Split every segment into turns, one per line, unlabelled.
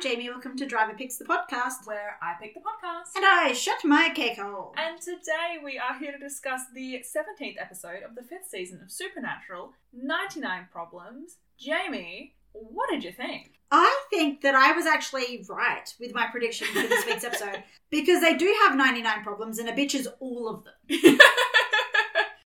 I'm Jamie. Welcome to Driver Picks the podcast.
where I pick the podcast.
And I shut my cake hole.
And today we are here to discuss the 17th episode of the fifth season of Supernatural 99 Problems. Jamie, what did you think?
I think that I was actually right with my prediction for this week's episode because they do have 99 problems and a bitch is all of them.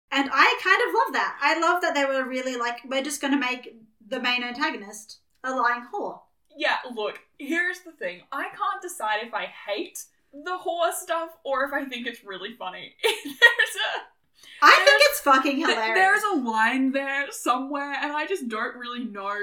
And I kind of love that. I love that they were really like, we're just going to make the main antagonist a lying whore.
Yeah, look, here's the thing. I can't decide if I hate the horror stuff or if I think it's really funny. There's a
I think it's fucking
Th-
hilarious.
There's a line there somewhere, and I just don't really know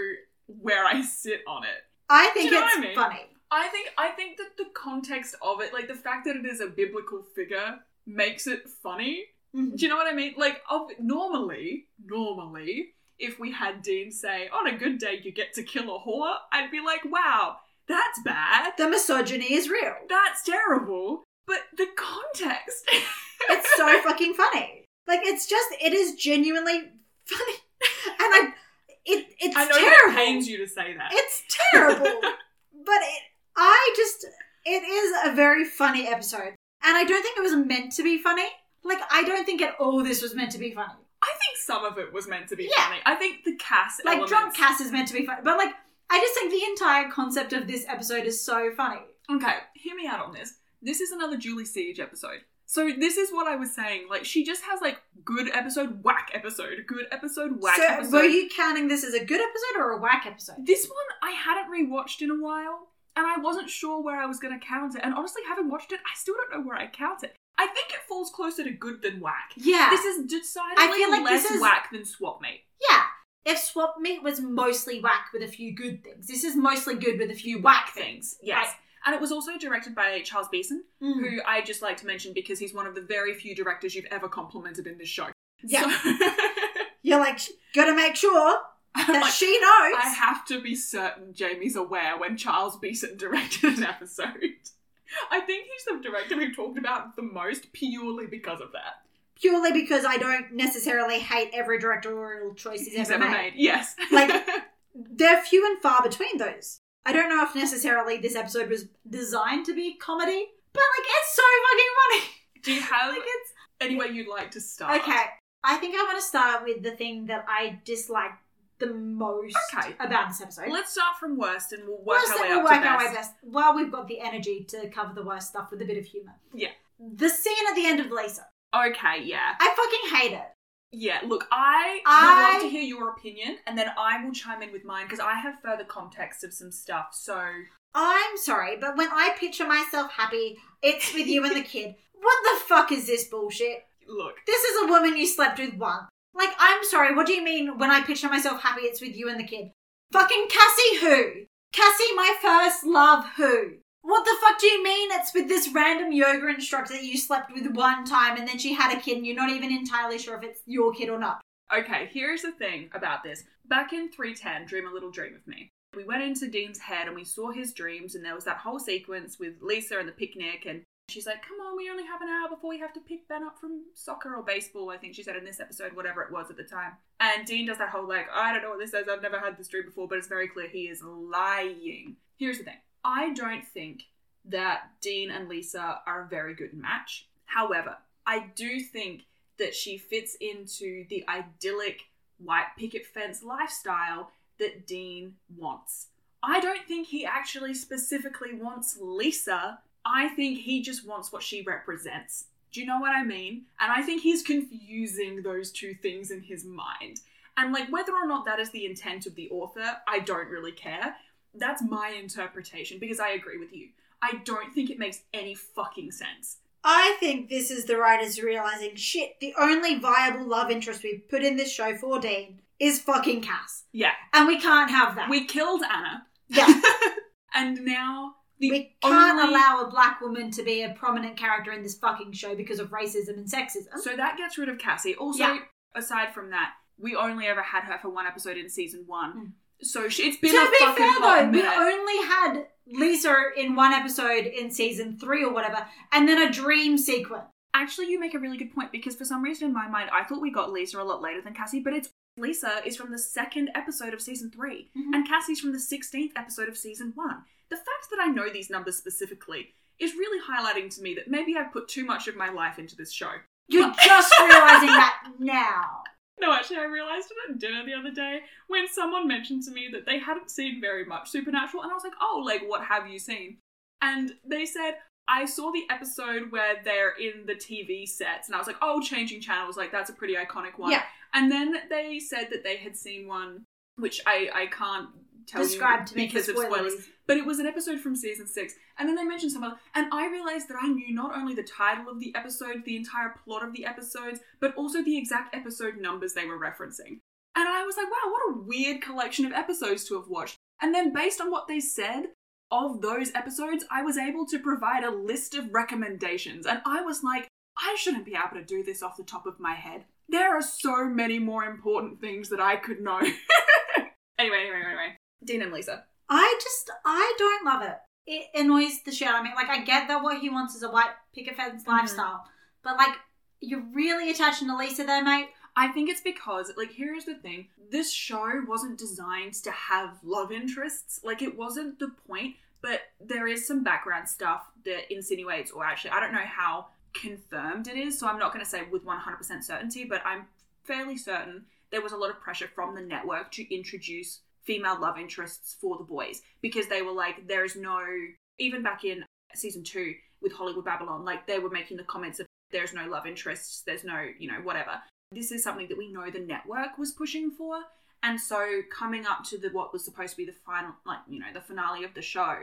where I sit on it.
I think
you know
it's
I mean?
funny.
I think I think that the context of it, like the fact that it is a biblical figure, makes it funny.
Mhm.
Do you know what I mean? Like, of, normally, normally, if we had Dean say, "On a good day, you get to kill a whore," I'd be like, "Wow, that's bad.
The misogyny is real.
That's terrible." But the context,
It's so fucking funny. Like it's just it is genuinely funny, and I it it's
I know
terrible.
that pains you to say that.
It's terrible, but it I just it is a very funny episode, and I don't think it was meant to be funny. Like I don't think at all this was meant to be funny.
Some of it was meant to be
Yeah.
funny. I think the cast
Like
elements,
drunk Cass is meant to be funny, but like I just think the entire concept of this episode is so funny.
Okay, hear me out on this. This is another Julie Siege episode. So this is what I was saying. Like she just has like good episode, whack episode, good episode, whack
so
episode.
were you counting this as a good episode or a whack episode?
This one I hadn't rewatched in a while, and I wasn't sure where I was going to count it. And honestly, having watched it, I still don't know where I count it. I think falls closer to good than whack.
Yeah,
This is decidedly
I feel like
less
this is-
whack than swap meet.
Yeah. If Swap Meet was mostly whack with a few good things, this is mostly good with a few whack things.
Yes. And it was also directed by Charles Beeson,
Mm.
who I just like to mention because he's one of the very few directors you've ever complimented in this show.
Yeah.
So-
You're like, gotta make sure
I'm
that
like,
she knows.
I have to be certain Jamie's aware when Charles Beeson directed an episode. I think he's the director we've talked about the most purely because of that.
Purely because I don't necessarily hate every directorial choice he's,
He's
ever,
ever
made.
made. Yes.
Like- They're few and far between those. I don't know if necessarily this episode was designed to be comedy, but like it's so fucking funny.
Do you have
Like it's
anywhere you'd like to start?
okay. I think I want to start with the thing that I dislike the most
Okay.
about this episode.
Let's start from worst and we'll work
Worst
our way
we'll
up
work
to
our
best.
way best. Well, we've got the energy to cover the worst stuff with a bit of humour.
Yeah.
The scene at the end of Lisa.
Okay, yeah.
I fucking hate it.
Yeah, look, I,
I-
would love to hear your opinion and then I will chime in with mine because I have further context of some stuff. So,
I'm sorry, but when I picture myself happy, it's with you and the kid. What the fuck is this bullshit?
look,
This is a woman you slept with once. Like, I'm sorry, what do you mean when I picture myself happy, it's with you and the kid? Fucking Cassie who? Cassie, my first love who? What the fuck do you mean it's with this random yoga instructor that you slept with one time and then she had a kid and you're not even entirely sure if it's your kid or not?
Okay, here's the thing about this. Back in 310, Dream a Little Dream of Me, we went into Dean's head and we saw his dreams, and there was that whole sequence with Lisa and the picnic, and she's like, Come on, we only have an hour before we have to pick Ben up from soccer or baseball, I think she said in this episode, whatever it was at the time. And Dean does that whole, like, I don't know what this says, I've never had this dream before, but it's very clear he is lying. Here's the thing I don't think that Dean and Lisa are a very good match. However, I do think that she fits into the idyllic white picket fence lifestyle that Dean wants. I don't think he actually specifically wants Lisa. I think he just wants what she represents. Do you know what I mean? And I think he's confusing those two things in his mind. And like whether or not that is the intent of the author, I don't really care. That's my interpretation because I agree with you. I don't think it makes any fucking sense.
I think this is the writers realizing shit, the only viable love interest we've put in this show for Dean is fucking Cass.
Yeah,
And we can't have that.
we killed Anna.
yeah.
and now the
We can't
only-
allow a black woman to be a prominent character in this fucking show because of racism and sexism.
So that gets rid of Cassie. Also,
Yeah.
aside from that, we only ever had her for one episode in season one.
Mm.
So she, it's been
to
a
be
fucking
fair though, we only had Lisa in one episode in season three or whatever, and then a dream sequence.
Actually, you make a really good point because for some reason in my mind, I thought we got Lisa a lot later than Cassie, but it's Lisa is from the second episode of season 3
Mhm.
and Cassie's from the 16th episode of season 1. The fact that I know these numbers specifically is really highlighting to me that maybe I've put too much of my life into this show.
You're just realizing that now.
No, actually, I realised it at dinner the other day when someone mentioned to me that they hadn't seen very much Supernatural, and I was like, oh, like, what have you seen? And they said, I saw the episode where they're in the TV sets, and I was like, oh, changing channels, like, that's a pretty iconic one.
Yeah.
And then they said that they had seen one, which I, I can't tell
Describe
you
to
because of spoilers,
spoilers.
But it was an episode from season six. And then they mentioned some other, and I realized that I knew not only the title of the episode, the entire plot of the episodes, but also the exact episode numbers they were referencing. And I was like, wow, what a weird collection of episodes to have watched. And then based on what they said of those episodes, I was able to provide a list of recommendations. And I was like, I shouldn't be able to do this off the top of my head. There are so many more important things that I could know. anyway, anyway, anyway. Dean and Lisa.
I just, I don't love it. It annoys the shit out of me. Like, I get that what he wants is a white picket fence
Mm-hmm.
lifestyle, but like, you're really attaching to Lisa there, mate.
I think it's because, like, here's the thing this show wasn't designed to have love interests. Like, it wasn't the point, but there is some background stuff that insinuates, or actually, I don't know how confirmed it is, so I'm not going to say with 100% certainty, but I'm fairly certain there was a lot of pressure from the network to introduce female love interests for the boys because they were like, there's no, even back in season two with Hollywood Babylon, like, they were making the comments of, there's no love interests, there's no, you know, whatever. This is something that we know the network was pushing for. And so coming up to the what was supposed to be the final like you know the finale of the show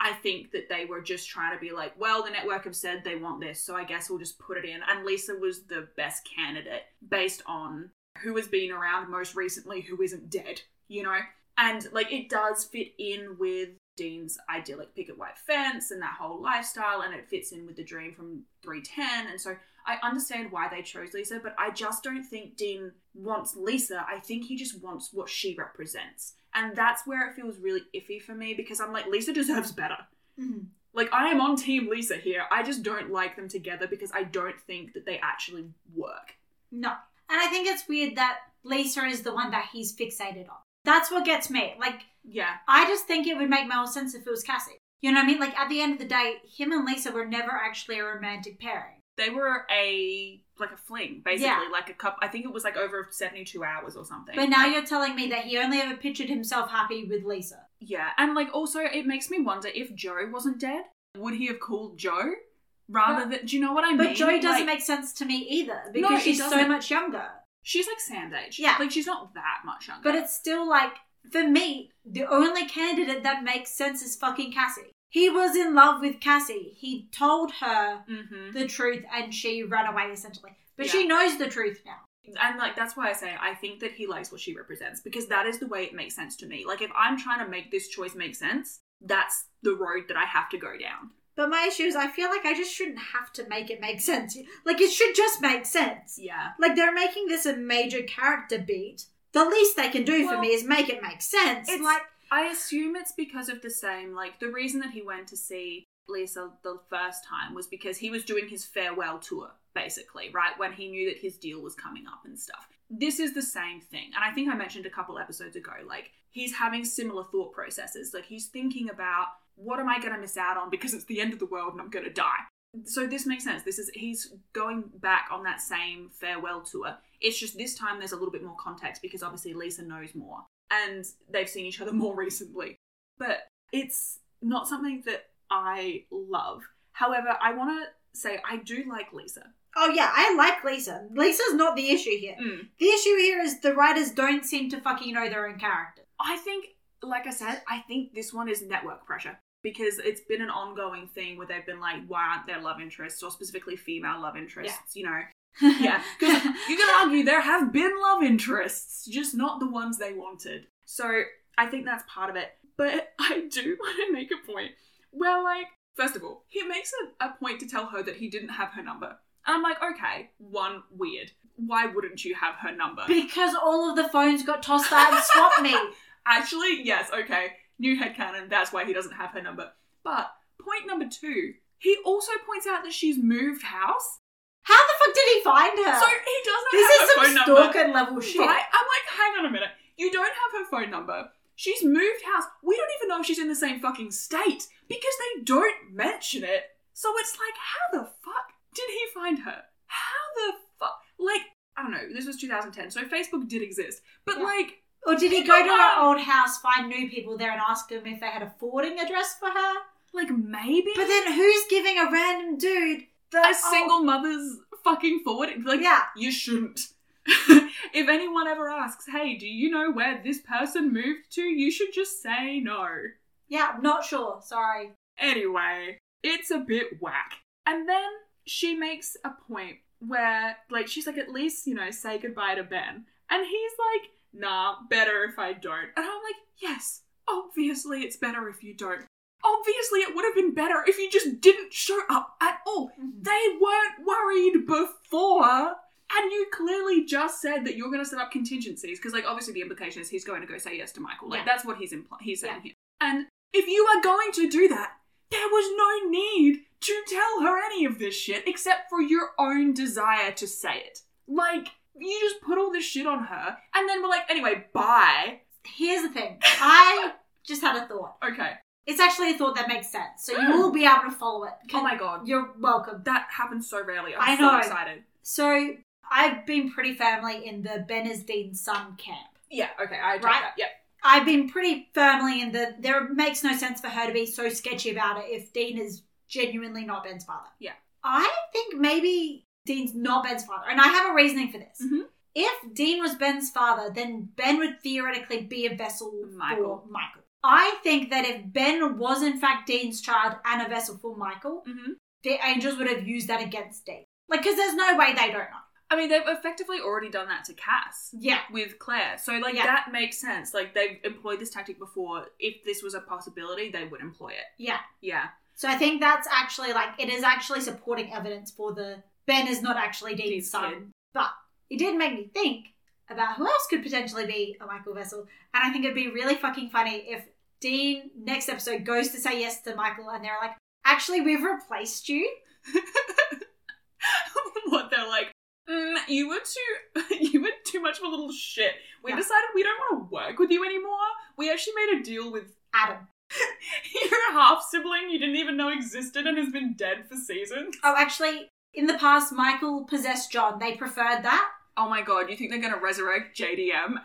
i think that they were just trying to be like well the network have said they want this so i guess we'll just put it in. And lisa was the best candidate based on who has been around most recently who isn't dead you know and like it does fit in with Dean's idyllic picket white fence and that whole lifestyle, and it fits in with the dream from 310. And so I understand why they chose Lisa, but I just don't think Dean wants Lisa. I think he just wants what she represents. And that's where it feels really iffy for me because I'm like, Lisa deserves better.
Mhm.
Like, I am on Team Lisa here. I just don't like them together because I don't think that they actually work.
No. And I think it's weird that Lisa is the one that he's fixated on. That's what gets me. Like,
Yeah.
I just think it would make more sense if it was Cassie. You know what I mean? Like, at the end of the day, him and Lisa were never actually a romantic pairing.
They were a, like a fling, basically.
Yeah.
Like a couple, I think it was like over 72 hours or something.
But now
Like-
you're telling me that he only ever pictured himself happy with Lisa.
Yeah, and like also it makes me wonder if Jo wasn't dead, would he have called Jo rather
But-
than? Do you know what I mean?
But Joey doesn't
Like,
make sense to me either because
it
she's so much younger.
She's like Sam's age.
Yeah.
like she's not that much younger.
But it's still like, for me, the only candidate that makes sense is fucking Cassie. He was in love with Cassie. He told her
hmm
the truth and she ran away essentially. But
Yeah.
she knows the truth now.
and like that's why I say I think that he likes what she represents because that is the way it makes sense to me. Like if I'm trying to make this choice make sense, that's the road that I have to go down.
But my issue is I feel like I just shouldn't have to make it make sense. Like it should just make sense.
Yeah.
Like they're making this a major character beat. The least they can do for me is make it make sense.
it's-
Like
I assume it's because of the same, like, the reason that he went to see Lisa the first time was because he was doing his farewell tour, basically, right? When he knew that his deal was coming up and stuff. This is the same thing. And I think I mentioned a couple episodes ago, like, he's having similar thought processes. Like, he's thinking about, what am I going to miss out on because it's the end of the world and I'm going to die? So this makes sense. This is he's going back on that same farewell tour. It's just this time there's a little bit more context because obviously Lisa knows more and they've seen each other more recently. But it's not something that I love. However, I want to say I do like Lisa.
Oh yeah, I like Lisa. Lisa's not the issue here.
Mm.
The issue here is the writers don't seem to fucking know their own character.
I think, like I said, I think this one is network pressure because it's been an ongoing thing where they've been like, why aren't there love interests or specifically female love interests? You know, yeah, because you can argue there have been love interests, just not the ones they wanted. So I think that's part of it. But I do want to make a point where, like, first of all, he makes a, a point to tell her that he didn't have her number. And I'm like, okay, one, weird. Why wouldn't you have her number?
because all of the phones got tossed out and swapped me.
Actually, yes, okay. New headcanon, that's why he doesn't have her number. But point number two, he also points out that she's moved house.
How the fuck did he find her?
So he doesn't
this
have
is
her
some
phone number.
stalker level shit.
Right? I'm like, hang on a minute. You don't have her phone number. She's moved house. We don't even know if she's in the same fucking state because they don't mention it. So it's like, how the fuck did he find her? How the fuck? Like, I don't know. This was 2010, so Facebook did exist. But
Yeah.
like,
Or did he go to her old house, find new people there, and ask them if they had a forwarding address for her?
like maybe
But then who's giving a random dude the
a single mother's fucking forward. Like,
Yeah.
you shouldn't. if anyone ever asks, hey, do you know where this person moved to? You should just say no.
Yeah, I'm not sure. Sorry.
Anyway, it's a bit whack. And then she makes a point where, like, she's like, at least, you know, say goodbye to Ben. And he's like, nah, better if I don't. And I'm like, yes, obviously it's better if you don't. Obviously, it would have been better if you just didn't show up at all. Mm-hmm. They weren't worried before. And you clearly just said that you're going to set up contingencies because, like, obviously the implication is he's going to go say yes to Michael. Like,
Yeah.
that's what he's impl- he's saying
Yeah.
here. And if you are going to do that, there was no need to tell her any of this shit except for your own desire to say it. Like, you just put all this shit on her, and then we're like, anyway, bye.
Here's the thing. I just had a thought.
Okay.
It's actually a thought that makes sense, so you will be able to follow it.
Oh my god.
You're welcome.
That happens so rarely. I'm
I
so
know.
excited.
So I've been pretty firmly in the Ben is Dean's son camp.
Yeah, okay, I take
Right.
that. Yep.
I've been pretty firmly in the there makes no sense for her to be so sketchy about it if Dean is genuinely not Ben's father.
Yeah.
I think maybe Dean's not Ben's father, and I have a reasoning for this.
Mhm.
If Dean was Ben's father, then Ben would theoretically be a vessel
Michael.
for Michael. I think that if Ben was in fact Dean's child and a vessel for Michael,
hmm
the angels would have used that against Dean. Like, because there's no way they don't know.
I mean, they've effectively already done that to Cass.
Yeah.
with Claire. So like
Yeah.
that makes sense. Like they've employed this tactic before. If this was a possibility, they would employ it.
Yeah.
Yeah.
So I think that's actually like it is actually supporting evidence for the Ben is not actually Dean's son.
kid.
But it did make me think about who else could potentially be a Michael Vessel. And I think it'd be really fucking funny if Dean next episode goes to say yes to Michael and they're like, actually we've replaced you.
what they're like. Mm, you were too, you were too much of a little shit. We
Yeah.
decided we don't want to work with you anymore. We actually made a deal with
Adam.
You're a half sibling you didn't even know existed and has been dead for seasons.
Oh actually in the past Michael possessed John. They preferred that.
Oh my god, you think they're gonna resurrect JDM?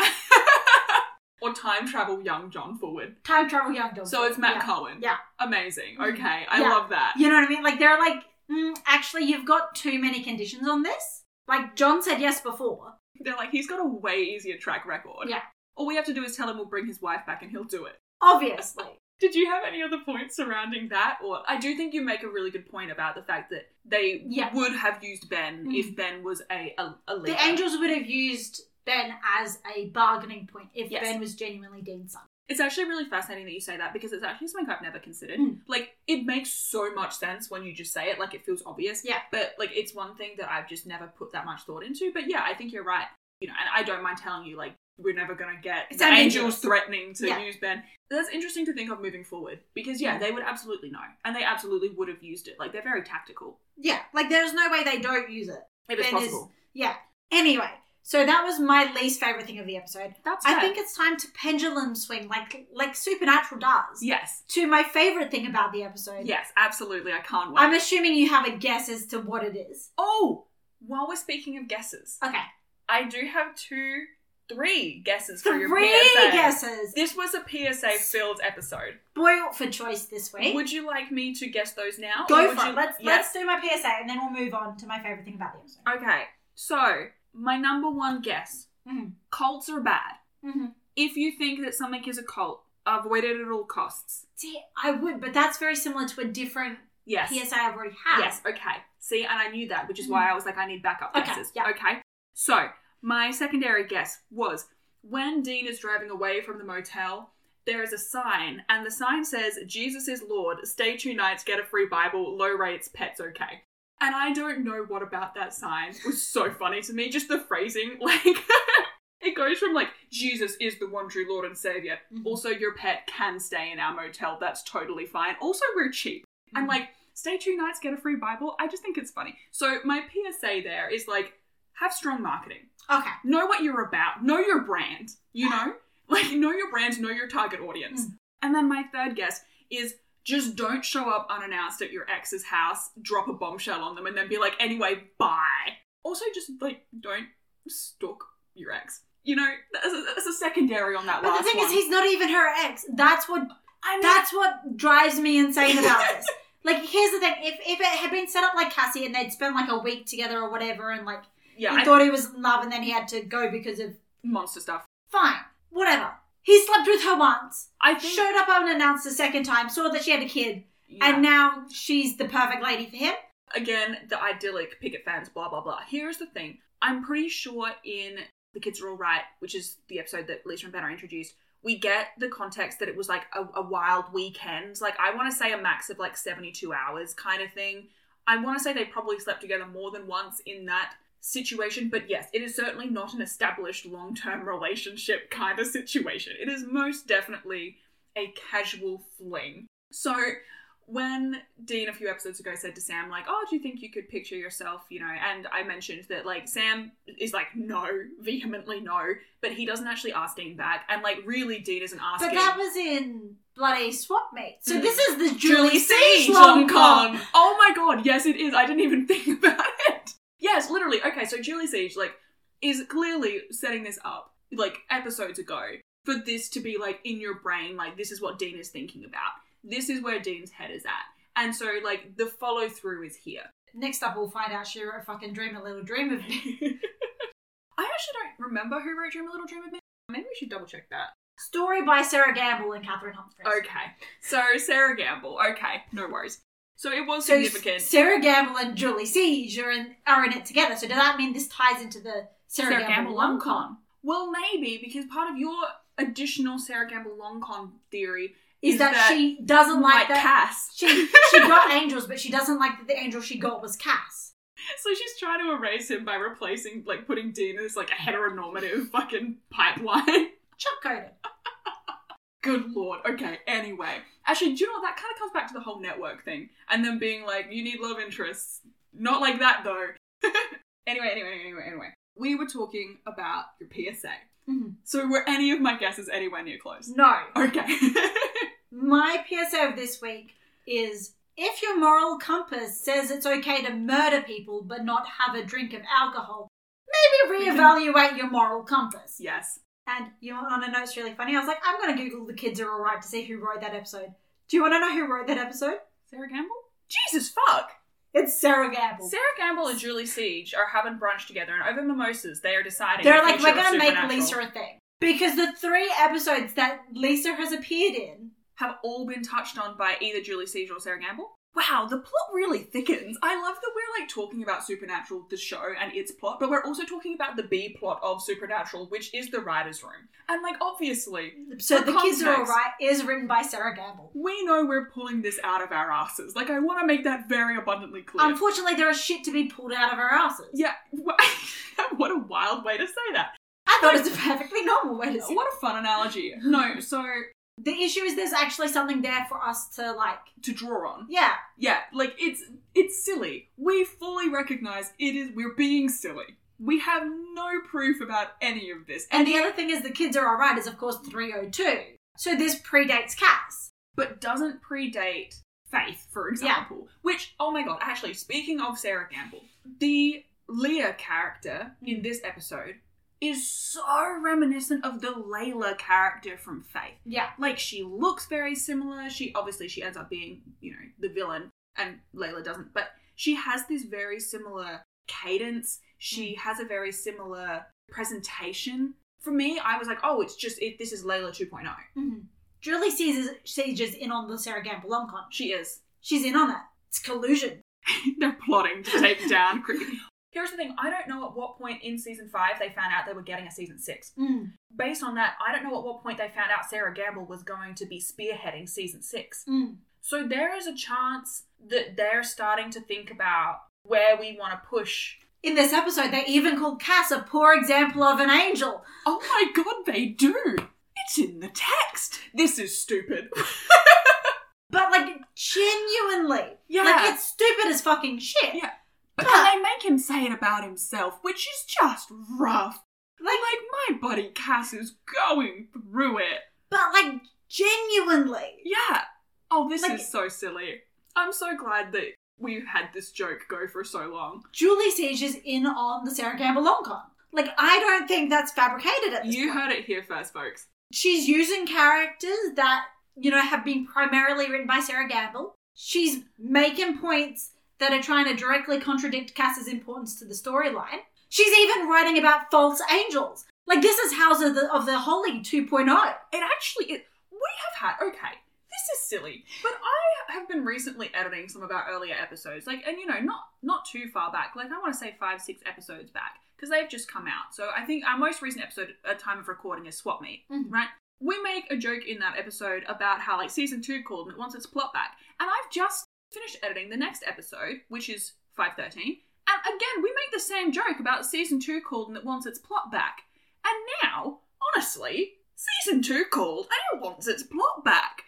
or time travel young John forward?
Time travel young John.
So it's Matt
yeah.
Cohen.
Yeah.
Amazing.
Mhm.
Okay, I
Yeah.
love that.
You know what I mean? Like they're like, mm, actually, you've got too many conditions on this. Like John said yes before.
They're like, he's got a way easier track record.
Yeah.
All we have to do is tell him we'll bring his wife back and he'll do it.
Obviously,
Did you have any other points surrounding that? Or I do think you make a really good point about the fact that they
Yeah.
would have used Ben
Mhm.
if Ben was a a, a leader.
the angels would have used Ben as a bargaining point if
Yes.
Ben was genuinely Dean's son.
It's actually really fascinating that you say that because it's actually something I've never considered.
Mm.
Like, it makes so much sense when you just say it, like, it feels obvious.
Yeah.
But, like, it's one thing that I've just never put that much thought into. But yeah, I think you're right. You know, and I don't mind telling you, like, we're never going to get
It's
angels threatening to
Yeah.
use Ben. That's interesting to think of moving forward because, yeah,
Mm.
they would absolutely know. And they absolutely would have used it. Like, they're very tactical
Yeah, like there's no way they don't use it.
if it's
Ben is- Yeah. Anyway, so that was my least favorite thing of the episode.
That's
I think it's time to pendulum swing like like Supernatural does.
Yes.
To my favorite thing about the episode.
Yes, absolutely. I can't wait.
I'm assuming you have a guess as to what it is.
oh, while we're speaking of guesses,
Okay.
I do have two, three guesses for your
Three
PSA.
guesses.
This was a PSA filled episode.
Boil for choice this week.
Would you like me to guess those now?
Go for
you-
it. Let's
Yeah?
let's do my PSA and then we'll move on to my favorite thing about the episode.
Okay, so my number one guess:
Mhm.
cults are bad.
Mm-hmm.
If you think that something is a cult, avoid it at all costs.
See, I would, but that's very similar to a different
Yes.
PSA I've already had.
Yes. Okay. See, and I knew that, which is why I was like, I need backup
Okay,
guesses.
yeah.
Okay. So my secondary guess was when Dean is driving away from the motel. There is a sign, and the sign says, Jesus is Lord, stay two nights, get a free Bible, low rates, pets okay. And I don't know what about that sign was so funny to me, just the phrasing. Like, it goes from like, Jesus is the one true Lord and Savior.
Mhm.
Also, your pet can stay in our motel, that's totally fine. Also, we're cheap. And
Mhm.
like, stay two nights, get a free Bible. I just think it's funny. So my PSA there is like, have strong marketing.
Okay.
Know what you're about. Know your brand. You know? Like, know your brand, know your target audience.
Mm.
And then my third guess is just don't show up unannounced at your ex's house, drop a bombshell on them, and then be like, anyway, bye. Also, just like, don't stalk your ex. You know, that's a, that's a secondary on that
But
last
the thing
one.
is, he's not even her ex. That's what
I mean,
that's what drives me insane about this. Like, here's the thing: if if it had been set up like Cassie and they'd spent like a week together or whatever, and like
yeah,
he
I,
thought he was in love and then he had to go because of
monster stuff.
fine, whatever. He slept with her once,
I think.
showed up unannounced the second time, saw that she had a kid,
yeah.
and now she's the perfect lady for him.
again, the idyllic picket fans, blah blah blah. Here's the thing: I'm pretty sure in the kids are all right, which is the episode that Lisa and Ben are introduced. We get the context that it was like a, a wild weekend. Like I want to say a max of like 72 hours kind of thing. I want to say they probably slept together more than once in that situation, but yes, it is certainly not an established long term relationship kind of situation. It is most definitely a casual fling. So when Dean a few episodes ago said to Sam, like, oh, do you think you could picture yourself, you know? And I mentioned that, like, Sam is like, no, vehemently no, but he doesn't actually ask Dean back. And, like, really, Dean isn't asking.
But that was in bloody swap meet. So
Mm.
this is the Julie,
Julie
long con.
Oh my god, yes, it is. I didn't even think about it. Yes, literally. Okay, so Julie Siege, like, is clearly setting this up, like, episodes ago, for this to be, like, in your brain, like, this is what Dean is thinking about. This is where Dean's head is at. And so, like, the follow through is here.
Next up, we'll find out she wrote fucking Dream a Little Dream of Me.
I actually don't remember who wrote Dream a Little Dream of Me. Maybe we should double check that.
Story by Sera Gamble and Cathryn Humphris.
Okay. So, Sera Gamble. Okay, no worries. So, it was
So
significant.
Sera Gamble and Julie Siege are in, are in it together. So does that mean this ties into the Sera,
Sera,
Gamble,
Gamble
long
long
con?
con. Well, maybe because part of your additional Sera Gamble long con theory
Is,
Is
that,
that
she doesn't like
like
that
Cass.
she she got angels, but she doesn't like that the angel she got was Cass.
So she's trying to erase him by replacing, like, putting Dean as like a heteronormative fucking pipeline.
Chuck coded.
Good lord. Okay. Anyway, actually, do you know what? That kind of comes back to the whole network thing, and then being like, you need love interests. Not like that though. anyway, anyway, anyway, anyway. We were talking about your PSA.
Mhm.
So were any of my guesses anywhere near close?
No.
Okay.
My PSA of this week is if your moral compass says it's okay to murder people but not have a drink of alcohol, maybe reevaluate your moral compass.
yes.
And you want to know it's really funny? I was like, I'm going to Google the kids are alright to see who wrote that episode. Do you want to know who wrote that episode?
Sera Gamble? Jesus fuck!
It's Sera Gamble.
Sera Gamble and Julie Siege are having brunch together, and over mimosas, they are deciding.
They're
the
like, we're going to make Lisa a thing. Because the three episodes that Lisa has appeared in,
have all been touched on by either Julie Siege or Sera Gamble. Wow, the plot really thickens. I love that we're like talking about Supernatural, the show, and its plot, but we're also talking about the B plot of Supernatural, which is the writer's room. And like, obviously,
so
For
the kids are alright, is written by Sera Gamble.
we know we're pulling this out of our asses. Like, I want to make that very abundantly clear.
Unfortunately, there is shit to be pulled out of our asses.
yeah, what a wild way to say that.
I thought it was a perfectly normal way to say it.
What a fun analogy. No, so
The issue is there's actually something there for us to like.
to draw on.
Yeah,
Yeah, like it's it's silly. We fully recognize it is we're being silly. We have no proof about any of this.
and the other thing is the kids are alright is of course 302. So this predates Cass.
but doesn't predate Faith, for example. Yeah. Which, oh my god, actually, speaking of Sera Gamble, the Leah character in mm. this episode is so reminiscent of the Layla character from Faith.
Yeah,
Like she looks very similar. She obviously she ends up being, you know, the villain and Layla doesn't, but she has this very similar cadence. She has a very similar presentation. For me, I was like, oh, it's just it, this is Layla 2.0.
mm-hmm. Julie sees Siege is in on the Sera Gamble.
She is.
She's in on it. It's collusion.
They're plotting to take down Kripke. Here's the thing, I don't know at what point in season five they found out they were getting a season six.
Mm.
Based on that, I don't know at what point they found out Sera Gamble was going to be spearheading season six.
Mm.
So there is a chance that they're starting to think about where we want to push.
In this episode, they even called Cass a poor example of an angel.
Oh my god, they do! It's in the text! This is stupid.
But like genuinely,
Yeah.
like it's stupid as fucking shit.
Yeah. Then they make him say it about himself, which is just rough.
Like,
Like, my buddy Cass is going through it.
but like genuinely.
Yeah. Oh, this
Like-
is so silly. I'm so glad that we've had this joke go for so long.
Julie Siege is in on the Sera Gamble long con. Like, I don't think that's fabricated at
You
point.
heard it here first, folks.
She's using characters that, you know, have been primarily written by Sera Gamble. She's making points that are trying to directly contradict Cass's importance to the storyline. She's even writing about false angels. Like, this is House of the, of the Holy oh. 2.0.
It actually, it, we have had, okay, this is silly, but I have been recently editing some of our earlier episodes, like, and you know, not not too far back, like I want to say five, six episodes back, because they've just come out. So I think our most recent episode at time of recording is Swap Meet,
Mhm.
right? We make a joke in that episode about how like season two called and it wants its plot back, and I've just finished editing the next episode, which is five thirteen, and again we make the same joke about season two called and it wants its plot back, and now, honestly, season two called and it wants its plot back.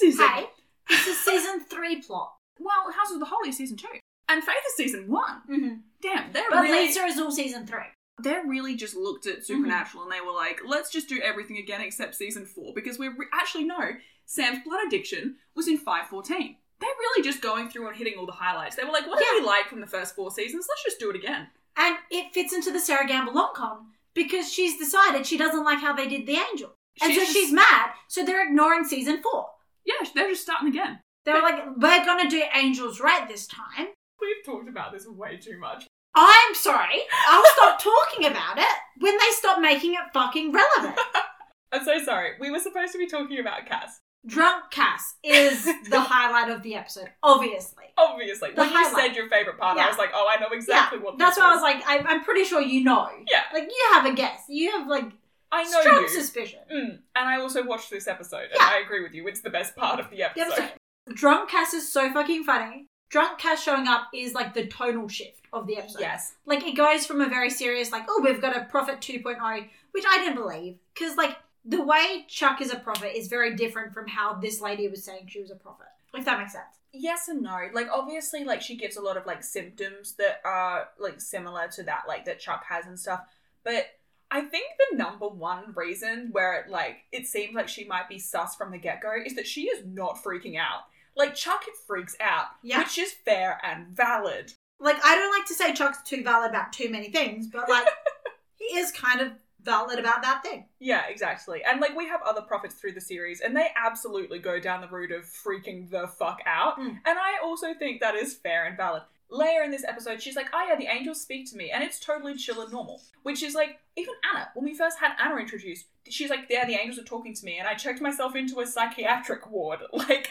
This is a-
Hey, this is season three plot.
well, House of the Holy is season two, and Faith is season one.
Mm-hmm.
Damn, they're
But
really
Lisa is all season three.
they really just looked at Supernatural and they were like, let's just do everything again except season four because we re- actually know Sam's blood addiction was in five fourteen. They're really just going through and hitting all the highlights. They were like, what did we like from the first four seasons? Let's just do it again.
And it fits into the Sera Gamble long con because she's decided she doesn't like how they did the angel. And
She's
so
just-
she's mad, so they're ignoring season four.
Yeah, they're just starting again.
They were like, we're gonna do angels right this time.
We've talked about this way too much.
I'm sorry, I'll stop talking about it when they stop making it fucking relevant.
I'm so sorry. We were supposed to be talking about Cass.
Drunk Cass is the highlight of the episode, obviously.
Obviously.
The
when you said your favourite part, I was like, oh, I know exactly what
That's why I was like, I, I'm pretty sure you know.
Yeah.
Like, you have a guess. You have, like,
I know
strong
you.
suspicion.
Mm. And I also watched this episode, and
Yeah.
I agree with you. It's the best part of the
The
episode.
episode. Drunk Cass is so fucking funny. Drunk Cass showing up is like the tonal shift of the episode.
Yes.
Like it goes from a very serious, like, oh, we've got a prophet 2.0, which I didn't believe. Because, like, the way Chuck is a prophet is very different from how this lady was saying she was a prophet. If that makes sense.
Yes and no. Like obviously, like she gives a lot of like symptoms that are like similar to that, like that Chuck has and stuff. But I think the number one reason where it like it seems like she might be sus from the get go is that she is not freaking out. Like Chuck freaks out,
Yeah.
which is fair and valid.
Like, I don't like to say Chuck's too valid about too many things, but, like, he is kind of valid about that thing.
Yeah, exactly. And like we have other prophets through the series, and they absolutely go down the route of freaking the fuck out.
Mm.
And I also think that is fair and valid. Leia in this episode, she's like, oh yeah, the angels speak to me, and it's totally chill and normal. Which is like, even Anna, when we first had Anna introduced, she's like, yeah, the angels are talking to me, and I checked myself into a psychiatric ward. Like,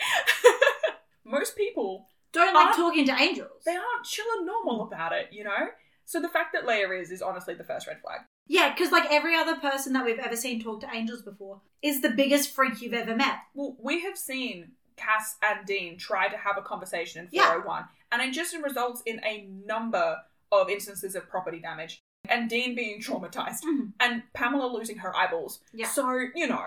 most people,
Don't like talking to angels.
they aren't chill and normal about it, you know? So the fact that Leia is, is honestly the first red flag.
Yeah, because, like, every other person that we've ever seen talk to angels before is the biggest freak you've ever met.
Well, we have seen Cass and Dean try to have a conversation in
Yeah.
401, and it just results in a number of instances of property damage, and Dean being traumatized,
Mhm.
and Pamela losing her eyeballs.
Yeah.
So, you know,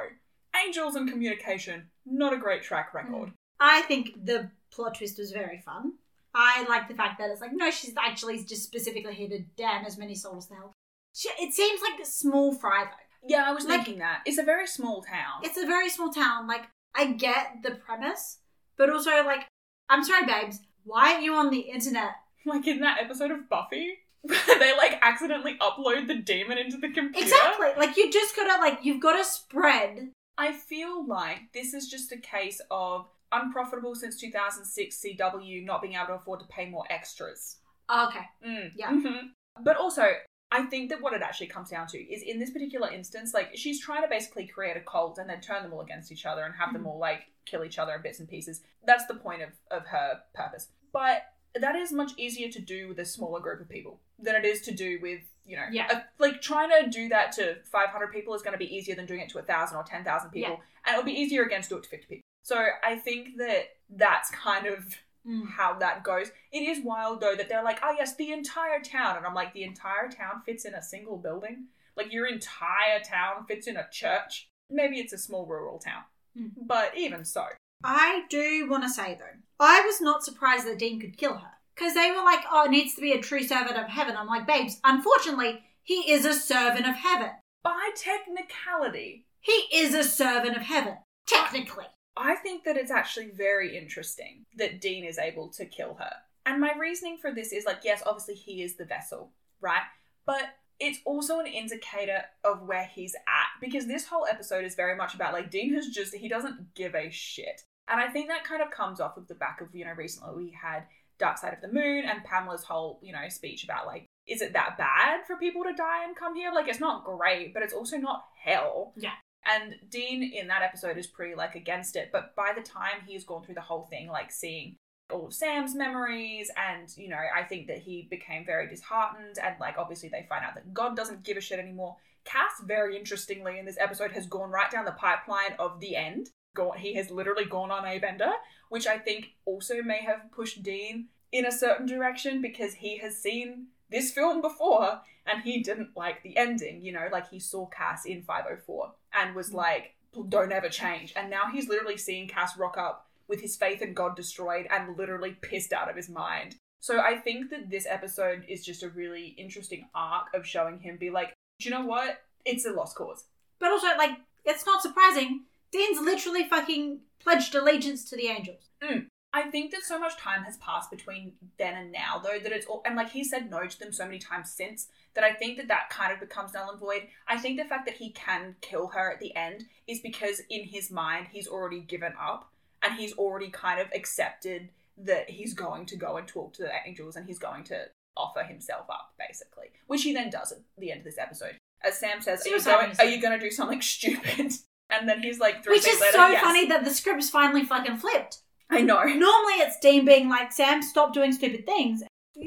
angels and communication, not a great track record.
I think the plot twist was very fun. I like the fact that it's like, no, she's actually just specifically here to damn as many souls to hell. She, it seems like a small fry, though.
Yeah, I was
Like-
thinking that. It's a very small town.
It's a very small town. Like, I get the premise, but also, like, I'm sorry, babes, why aren't you on the internet?
like in that episode of Buffy, where they like accidentally upload the demon into the computer.
Exactly. Like, you just gotta, like, you've gotta spread.
I feel like this is just a case of unprofitable since 2006 CW not being able to afford to pay more extras.
Oh, okay.
Mm.
Yeah.
Mhm. But also, I think that what it actually comes down to is in this particular instance, like she's trying to basically create a cult and then turn them all against each other and have them
Mhm.
all like kill each other in bits and pieces. That's the point of, of her purpose. But that is much easier to do with a smaller group of people than it is to do with, you know,
Yeah.
a- like trying to do that to 500 people is going to be easier than doing it to a 1,000 or 10,000 people. And it'll be easier again to do it to 50 people. So I think that that's kind of
Mm.
how that goes. It is wild though that they're like, oh yes, the entire town, and I'm like, the entire town fits in a single building. Like your entire town fits in a church. Maybe it's a small rural town,
Mm.
but even so,
I do want to say, though, I was not surprised that Dean could kill her. because they were like, oh, it needs to be a true servant of heaven. I'm like, babes, unfortunately, he is a servant of heaven.
By technicality,
He is a servant of heaven, technically.
I think that it's actually very interesting that Dean is able to kill her. And my reasoning for this is like, yes, obviously he is the vessel, right? But it's also an indicator of where he's at because this whole episode is very much about like Dean has just, he doesn't give a shit. And I think that kind of comes off of the back of, you know, recently we had Dark Side of the Moon and Pamela's whole, you know, speech about like, is it that bad for people to die and come here? Like, it's not great, but it's also not hell.
Yeah.
And Dean in that episode is pretty like against it, but by the time he's gone through the whole thing, like seeing all of Sam's memories, and you know, I think that he became very disheartened, and like obviously they find out that God doesn't give a shit anymore. Cass, very interestingly, in this episode, has gone right down the pipeline of the end. Gone, he has literally gone on a bender, which I think also may have pushed Dean in a certain direction because he has seen this film before and he didn't like the ending. You know, like he saw Cass in 504 and was mm. like, don't ever change. And now he's literally seeing Cass rock up with his faith in God destroyed and literally pissed out of his mind. So I think that this episode is just a really interesting arc of showing him be like, do you know what? It's a lost cause.
But also, like, it's not surprising. Dean's literally fucking pledged allegiance to the angels. Mm.
I think that so much time has passed between then and now, though, that it's all, and like he said no to them so many times since, that I think that that kind of becomes null and void. I think the fact that he can kill her at the end is because in his mind he's already given up and he's already kind of accepted that he's going to go and talk to the angels and he's going to offer himself up, basically, which he then does at the end of this episode. As Sam says, are you, going, are you going to do something stupid? And then he's like, three
Which is
later,
so
yes.
funny that the script's finally fucking flipped.
I know.
Normally it's Dean being like, Sam, stop doing stupid things.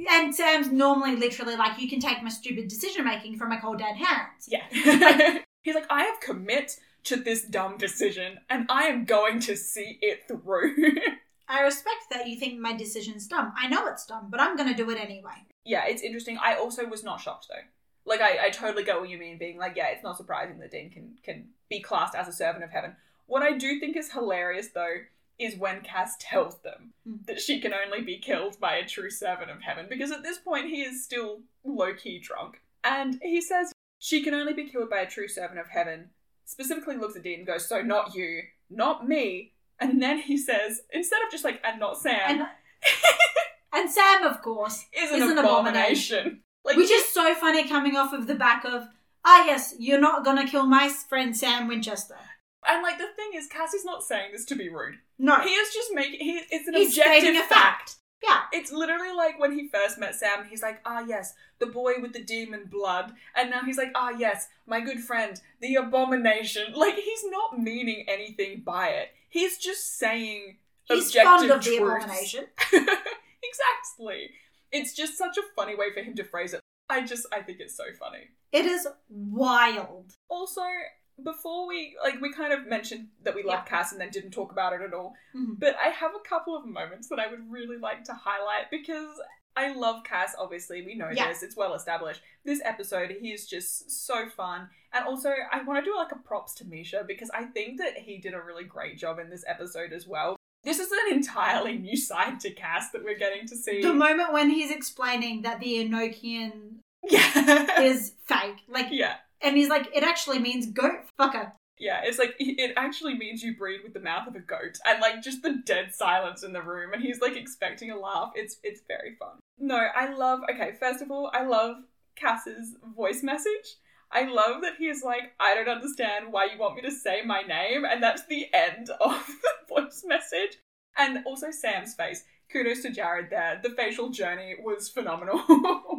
And Sam's normally literally like, you can take my stupid decision making from my cold dead hands.
Yeah. He's like, I have commit to this dumb decision and I am going to see it through.
I respect that you think my decision's dumb. I know it's dumb, but I'm gonna do it anyway.
yeah, it's interesting. I also was not shocked though. Like I, I totally get what you mean, being like, yeah, it's not surprising that Dean can can be classed as a servant of heaven. What I do think is hilarious though is when Cass tells them
Hmm.
that she can only be killed by a true servant of heaven, because at this point he is still low key drunk. And he says she can only be killed by a true servant of heaven. Specifically looks at Dean and goes, So not you, not me. And then he says, instead of just like, and not Sam,
And and Sam, of course,
is an
is an
abomination. Like
which is so funny coming off of the back of, ah, yes, you're not gonna kill my friend Sam Winchester.
And like the thing is, Cassie's not saying this to be rude.
No,
He is just making he it's an
he's
objective
stating a
fact.
Yeah,
It's literally like when he first met Sam, he's like, ah yes, the boy with the demon blood. And now he's like, ah yes, my good friend, the abomination. Like he's not meaning anything by it. He's just saying
he's
objective
fond of the abomination.
exactly. It's just such a funny way for him to phrase it. I just I think it's so funny.
It is wild.
Also, before we like we kind of mentioned that we love
Yeah.
Cass and then didn't talk about it at all.
Mhm.
But I have a couple of moments that I would really like to highlight because I love Cass, obviously, we know
Yeah.
this, it's well established. This episode, he is just so fun. And also, I want to do like a props to Misha because I think that he did a really great job in this episode as well. This is an entirely new side to Cass that we're getting to see.
The moment when he's explaining that the Enochian
yeah.
is fake, like,
yeah.
And he's like, it actually means goat fucker.
Yeah, it's like it actually means you breed with the mouth of a goat, and like just the dead silence in the room, and he's like expecting a laugh. It's it's very fun. No, I love. Okay, first of all, I love Cass's voice message. I love that he is like, I don't understand why you want me to say my name, and that's the end of the voice message. And also Sam's face. Kudos to Jared there. The facial journey was phenomenal.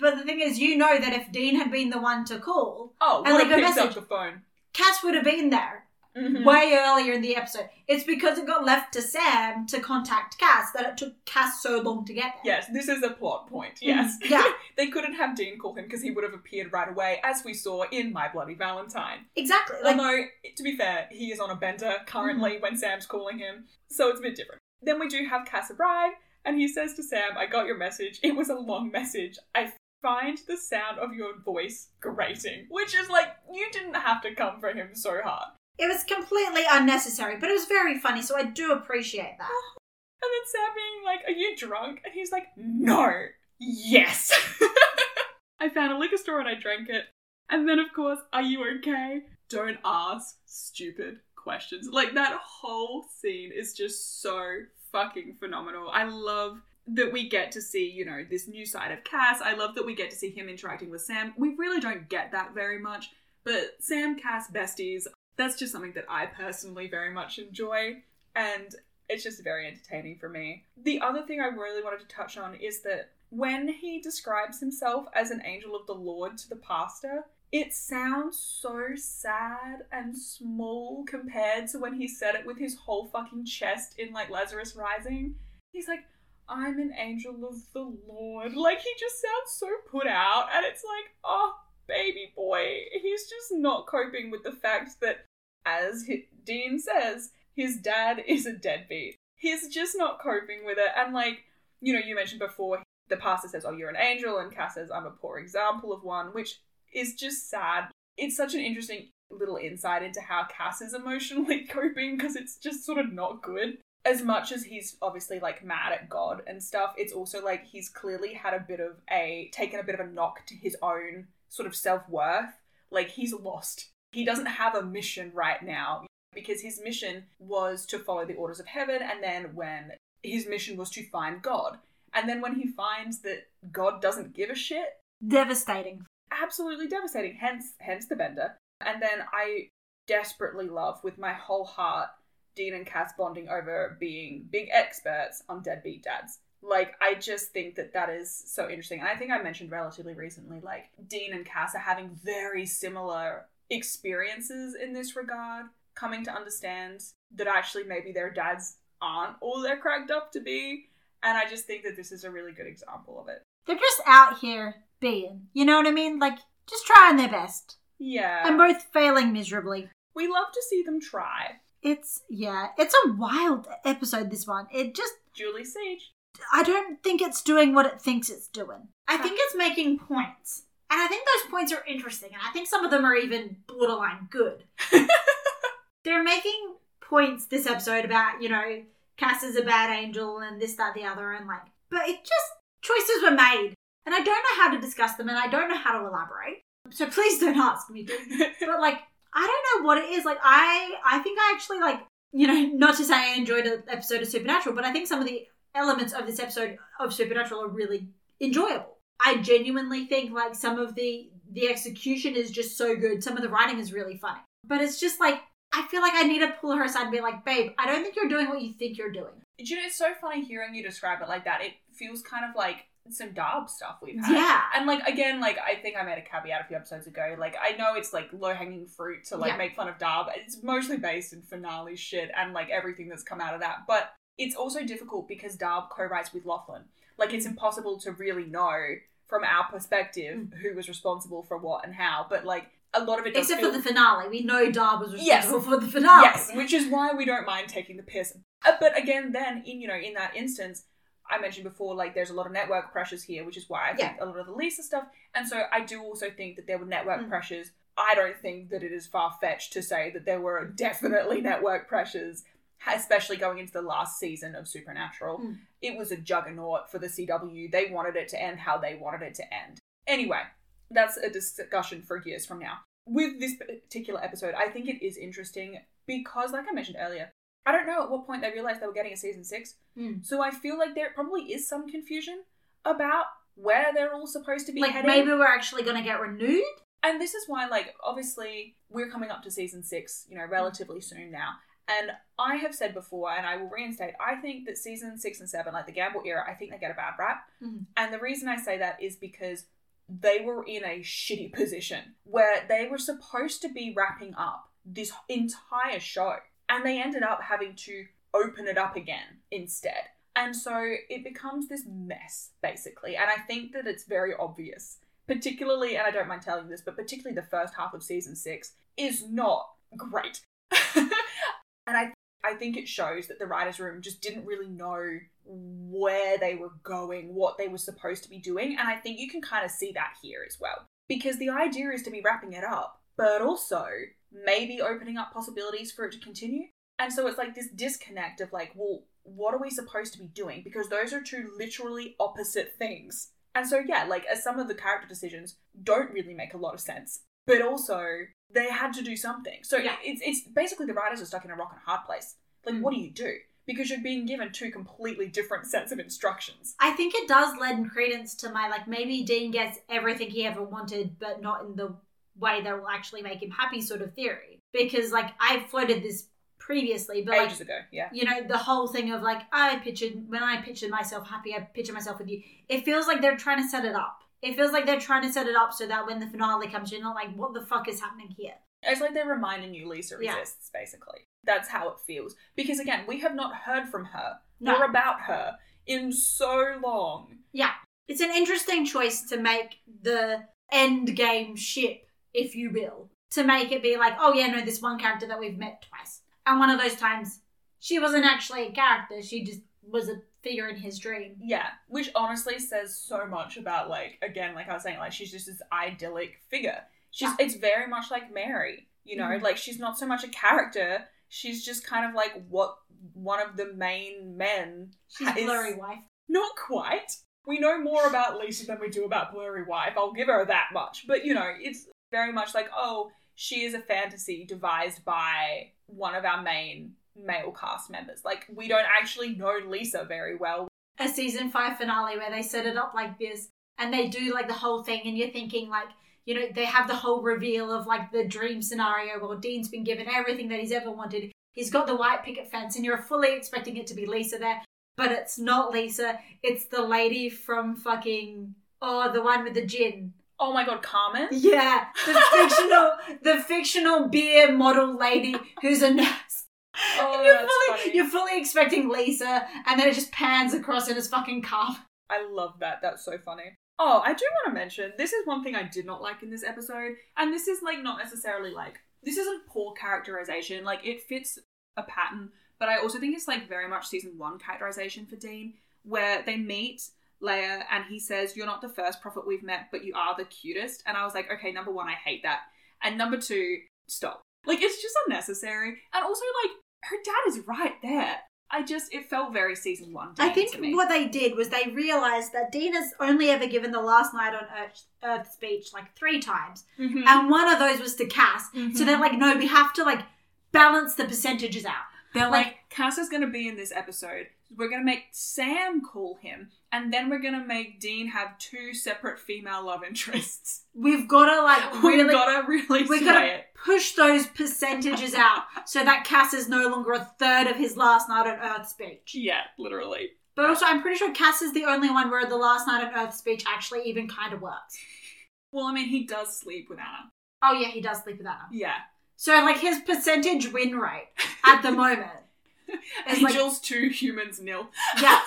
But the thing is, you know that if Dean had been the one to call,
oh,
And leave a
picked up
message.
the phone.
Cass would have been there
Mhm.
way earlier in the episode. It's because it got left to Sam to contact Cass that it took Cass so long to get there.
Yes, this is a plot point. Yes.
Mhm, yeah.
they couldn't have Dean call him because he would have appeared right away, as we saw in My Bloody Valentine.
Exactly. Like,
Although, to be fair, he is on a bender currently when Sam's calling him, so it's a bit different. Then we do have Cass arrive, and he says to Sam, I got your message. It was a long message. I find the sound of your voice grating. Which is like, you didn't have to come for him so hard.
it was completely unnecessary, but it was very funny, so I do appreciate that.
And then Sam being like, Are you drunk? And he's like, No. Yes. I found a liquor store and I drank it. And then, of course, Are you okay? Don't ask stupid questions. Like, that whole scene is just so fucking phenomenal. I love that we get to see, you know, this new side of Cass. I love that we get to see him interacting with Sam. We really don't get that very much, but Sam, Cass, besties, that's just something that I personally very much enjoy, and it's just very entertaining for me. The other thing I really wanted to touch on is that when he describes himself as an angel of the Lord to the pastor, it sounds so sad and small compared to when he said it with his whole fucking chest in like Lazarus Rising. He's like, I'm an angel of the Lord. Like, he just sounds so put out, and it's like, oh, baby boy. He's just not coping with the fact that, as Dean says, his dad is a deadbeat. He's just not coping with it, and like, you know, you mentioned before, the pastor says, oh, you're an angel, and Cass says, I'm a poor example of one, which is just sad. It's such an interesting little insight into how Cass is emotionally coping because it's just sort of not good. As much as he's obviously like mad at God and stuff, it's also like he's clearly had a bit of a taken a bit of a knock to his own sort of self worth. Like he's lost. He doesn't have a mission right now because his mission was to follow the orders of heaven, and then when his mission was to find God. And then when he finds that God doesn't give a shit,
devastating
absolutely devastating. Hence, hence the bender. And then I desperately love with my whole heart Dean and Cass bonding over being big experts on deadbeat dads. Like, I just think that that is so interesting. And I think I mentioned relatively recently, like, Dean and Cass are having very similar experiences in this regard, coming to understand that actually maybe their dads aren't all they're cracked up to be. And I just think that this is a really good example of it.
They're just out here being. You know what I mean? Like, just trying their best.
Yeah.
And both failing miserably.
We love to see them try.
It's, yeah, it's a wild episode, this one. It just.
Julie Siege.
I don't think it's doing what it thinks it's doing. I think it's making points. And I think those points are interesting. And I think some of them are even borderline good. They're making points this episode about, you know, Cass is a bad angel and this, that, the other. And like, but it just, choices were made and I don't know how to discuss them and I don't know how to elaborate. So please don't ask me to. but like, I don't know what it is. Like, I I think I actually like you know not to say I enjoyed an episode of Supernatural, but I think some of the elements of this episode of Supernatural are really enjoyable. I genuinely think like some of the the execution is just so good. Some of the writing is really funny. But it's just like I feel like I need to pull her aside and be like, babe, I don't think you're doing what you think you're doing.
Do you know, it's so funny hearing you describe it like that. It feels kind of like some Dabb stuff we've had.
Yeah.
And like again, like I think I made a caveat a few episodes ago. Like I know it's like low hanging fruit to like
Yeah.
make fun of Dabb. It's mostly based in finale shit and like everything that's come out of that. But it's also difficult because Dabb co-writes with Loflin. Like it's impossible to really know from our perspective
Mm.
who was responsible for what and how. But like a lot of it
Except
feel-
for the finale. We know Dabb was
Yes.
responsible for the finale.
Yes, which is why we don't mind taking the piss. Uh, but again, then in you know in that instance, I mentioned before, like there's a lot of network pressures here, which is why I think a lot of the Lisa stuff. And so I do also think that there were network
Mm.
pressures. I don't think that it is far fetched to say that there were definitely network pressures, especially going into the last season of Supernatural.
Mm.
It was a juggernaut for the CW. They wanted it to end how they wanted it to end. Anyway, that's a discussion for years from now with this particular episode, I think it is interesting because, like I mentioned earlier, I don't know at what point they realized they were getting a season six.
Mm.
So I feel like there probably is some confusion about where they're all supposed to be
Like
heading.
maybe we're actually going to get renewed.
And this is why, like, obviously, we're coming up to season six, you know, relatively soon now. And I have said before, and I will reinstate, I think that season six and seven, like the Gamble era, I think they get a bad rap.
Mhm.
And the reason I say that is because they were in a shitty position where they were supposed to be wrapping up this entire show. And they ended up having to open it up again instead. And so it becomes this mess, basically. And I think that it's very obvious particularly, and I don't mind telling you this, but particularly the first half of season six is not great. and I I think it shows that the writers' room just didn't really know where they were going, what they were supposed to be doing, and I think you can kind of see that here as well. Because the idea is to be wrapping it up, but also maybe opening up possibilities for it to continue. And so it's like this disconnect of like, well, what are we supposed to be doing? Because those are two literally opposite things. And so, yeah, like, as some of the character decisions don't really make a lot of sense, but also they had to do something. So
Yeah.
it's, it's basically the writers are stuck in a rock and a hard place. Like,
Mm.
what do you do? Because you're being given two completely different sets of instructions.
I think it does lend credence to my like maybe Dean gets everything he ever wanted, but not in the way that will actually make him happy sort of theory. Because like I floated this previously, but like
Ages ago, yeah.
you know the whole thing of like I pictured when I pictured myself happy, I picture myself with you. It feels like they're trying to set it up. It feels like they're trying to set it up so that when the finale comes, you're not like, what the fuck is happening here?
It's like they're reminding you Lisa
Yeah.
exists, basically. That's how it feels. Because again, we have not heard from her
No.
or about her in so long. Yeah.
It's an interesting choice to make the end game ship, if you will, to make it be like, oh yeah, no, this one character that we've met twice, and one of those times she wasn't actually a character; she just was a figure in his dream.
Yeah, which honestly says so much about like again, like I was saying, like she's just this idyllic figure. She's
Yeah.
it's very much like Mary, you know,
Mhm.
like she's not so much a character. She's just kind of like what one of the main men.
She's
is-
blurry wife.
Not quite. We know more about Lisa than we do about Blurry Wife. I'll give her that much. But you know, it's very much like, oh, she is a fantasy devised by one of our main male cast members. Like we don't actually know Lisa very well.
A season five finale where they set it up like this, and they do like the whole thing, and you're thinking like. You know, they have the whole reveal of like the dream scenario where Dean's been given everything that he's ever wanted. He's got the white picket fence, and you're fully expecting it to be Lisa there, but it's not Lisa. It's the lady from fucking oh, the one with the gin.
Oh my god, Carmen?
Yeah, the fictional, the fictional beer model lady who's a nurse.
Oh,
you're fully,
funny.
you're fully expecting Lisa, and then it just pans across and it's fucking calm.
I love that. That's so funny. Oh, I do want to mention this is one thing I did not like in this episode, and this is like not necessarily like this isn't poor characterization. Like it fits a pattern, but I also think it's like very much season one characterization for Dean, where they meet Leah and he says, "You're not the first prophet we've met, but you are the cutest." And I was like, okay, number one, I hate that, and number two, stop. Like it's just unnecessary, and also like her dad is right there. I just it felt very season one.
I think
to me.
what they did was they realized that Dean's only ever given the last night on Earth, Earth speech like three times,
Mhm.
and one of those was to Cass. So
Mhm.
they're like, no, we have to like balance the percentages out.
They're
Like-
like, Cass is going to be in this episode. We're going to make Sam call him, and then we're going to make Dean have two separate female love interests.
We've got to like really,
We've got to really
we've got to push those percentages out so that Cass is no longer a third of his last night on Earth speech.
Yeah, literally.
But also, I'm pretty sure Cass is the only one where the last night on Earth speech actually even kind of works.
Well, I mean, he does sleep with Anna.
Oh yeah, he does sleep with Anna.
Yeah.
So like his percentage win rate at the moment is like
Angels two, humans nil.
yeah.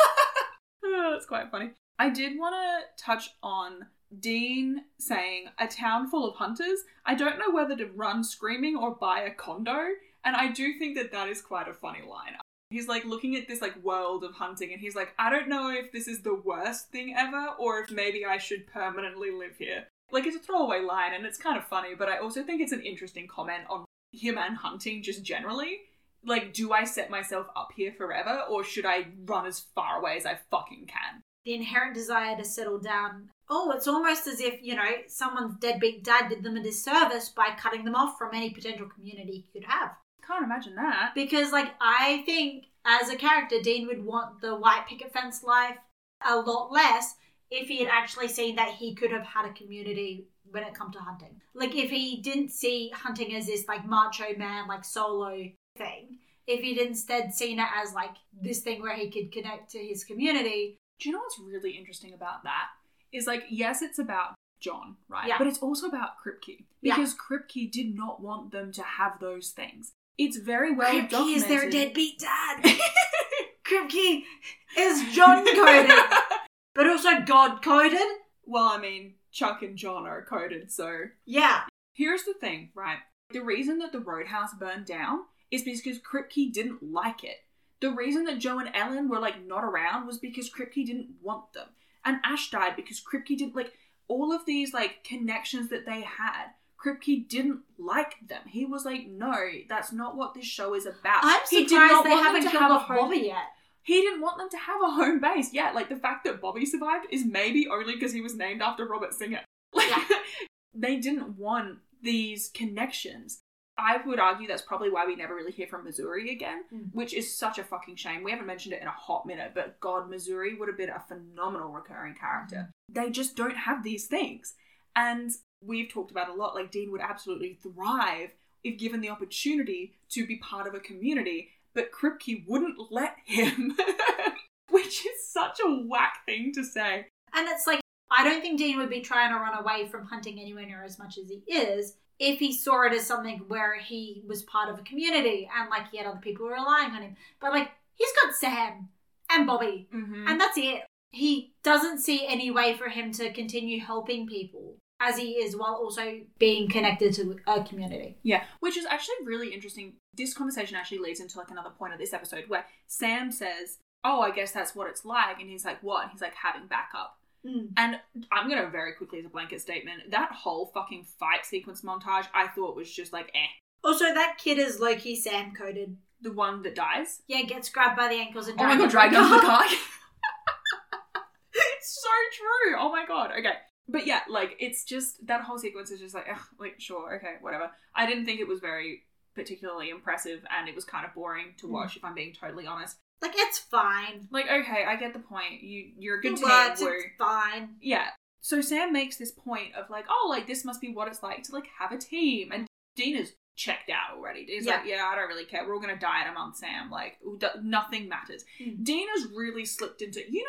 That's quite funny. I did want to touch on Dean saying, a town full of hunters. I don't know whether to run screaming or buy a condo. And I do think that that is quite a funny line. He's like looking at this like world of hunting and he's like, I don't know if this is the worst thing ever or if maybe I should permanently live here. Like it's a throwaway line and it's kind of funny, but I also think it's an interesting comment on him and hunting just generally. Like, do I set myself up here forever or should I run as far away as I fucking can?
The inherent desire to settle down. Oh, it's almost as if, you know, someone's deadbeat dad did them a disservice by cutting them off from any potential community he could have.
Can't imagine that.
Because, like, I think as a character, Dean would want the white picket fence life a lot less if he had actually seen that he could have had a community when it come to hunting. Like, if he didn't see hunting as this, like, macho man, like, solo thing, if he'd instead seen it as, like, this thing where he could connect to his community.
Do you know what's really interesting about that? Is like, yes, it's about John, right?
Yeah.
But it's also about Kripke.
Yeah.
Because Kripke did not want them to have those things. It's very well
Kripke
documented.
is their deadbeat dad. Kripke is John coded, but also God coded.
well, I mean, Chuck and John are coded, so
Yeah.
Here's the thing, right? The reason that the Roadhouse burned down is because Kripke didn't like it. The reason that Jo and Ellen were like not around was because Kripke didn't want them. And Ash died because Kripke didn't like all of these like connections that they had. Kripke didn't like them. He was like, no, that's not what this show is about.
I'm
He
surprised
did not
they haven't killed
have a
off
home-
Bobby yet.
He didn't want them to have a home base. Yeah, like the fact that Bobby survived is maybe only because he was named after Robert Singer. Like,
Yeah.
they didn't want these connections. I would argue that's probably why we never really hear from Missouri again,
Mm.
which is such a fucking shame. We haven't mentioned it in a hot minute, but God, Missouri would have been a phenomenal recurring character. They just don't have these things. And we've talked about a lot, like Dean would absolutely thrive if given the opportunity to be part of a community, but Kripke wouldn't let him. which is such a whack thing to say.
And it's like, I don't think Dean would be trying to run away from hunting anywhere near as much as he is if he saw it as something where he was part of a community and like he had other people relying on him. But like, he's got Sam and Bobby,
Mm-hmm.
and that's it. He doesn't see any way for him to continue helping people as he is while also being connected to a community.
Yeah, which is actually really interesting. This conversation actually leads into like another point of this episode where Sam says, "Oh, I guess that's what it's like," and he's like, "What?" He's like, "Having backup." And I'm gonna very quickly, as a blanket statement, that whole fucking fight sequence montage, I thought was just like, eh.
Also, that kid is Loki Sam coded.
The one that dies.
Yeah, gets grabbed by the ankles and
Oh my god,
dragged into
the
car.
it's so true. Oh my god. Okay. But yeah, like it's just that whole sequence is just like, ugh, like sure, okay, whatever. I didn't think it was very particularly impressive, and it was kind of boring to watch, if I'm being totally honest.
Like, it's fine.
Like, okay, I get the point. You you're a good team.
works.
Woo.
It's fine.
Yeah. So Sam makes this point of like, oh, like this must be what it's like to like have a team, and Dean's checked out already. Dean's like, yeah, I don't really care. We're all gonna die in a month, Sam. Like, d- nothing matters.
Mm.
Dean's really slipped into, you know,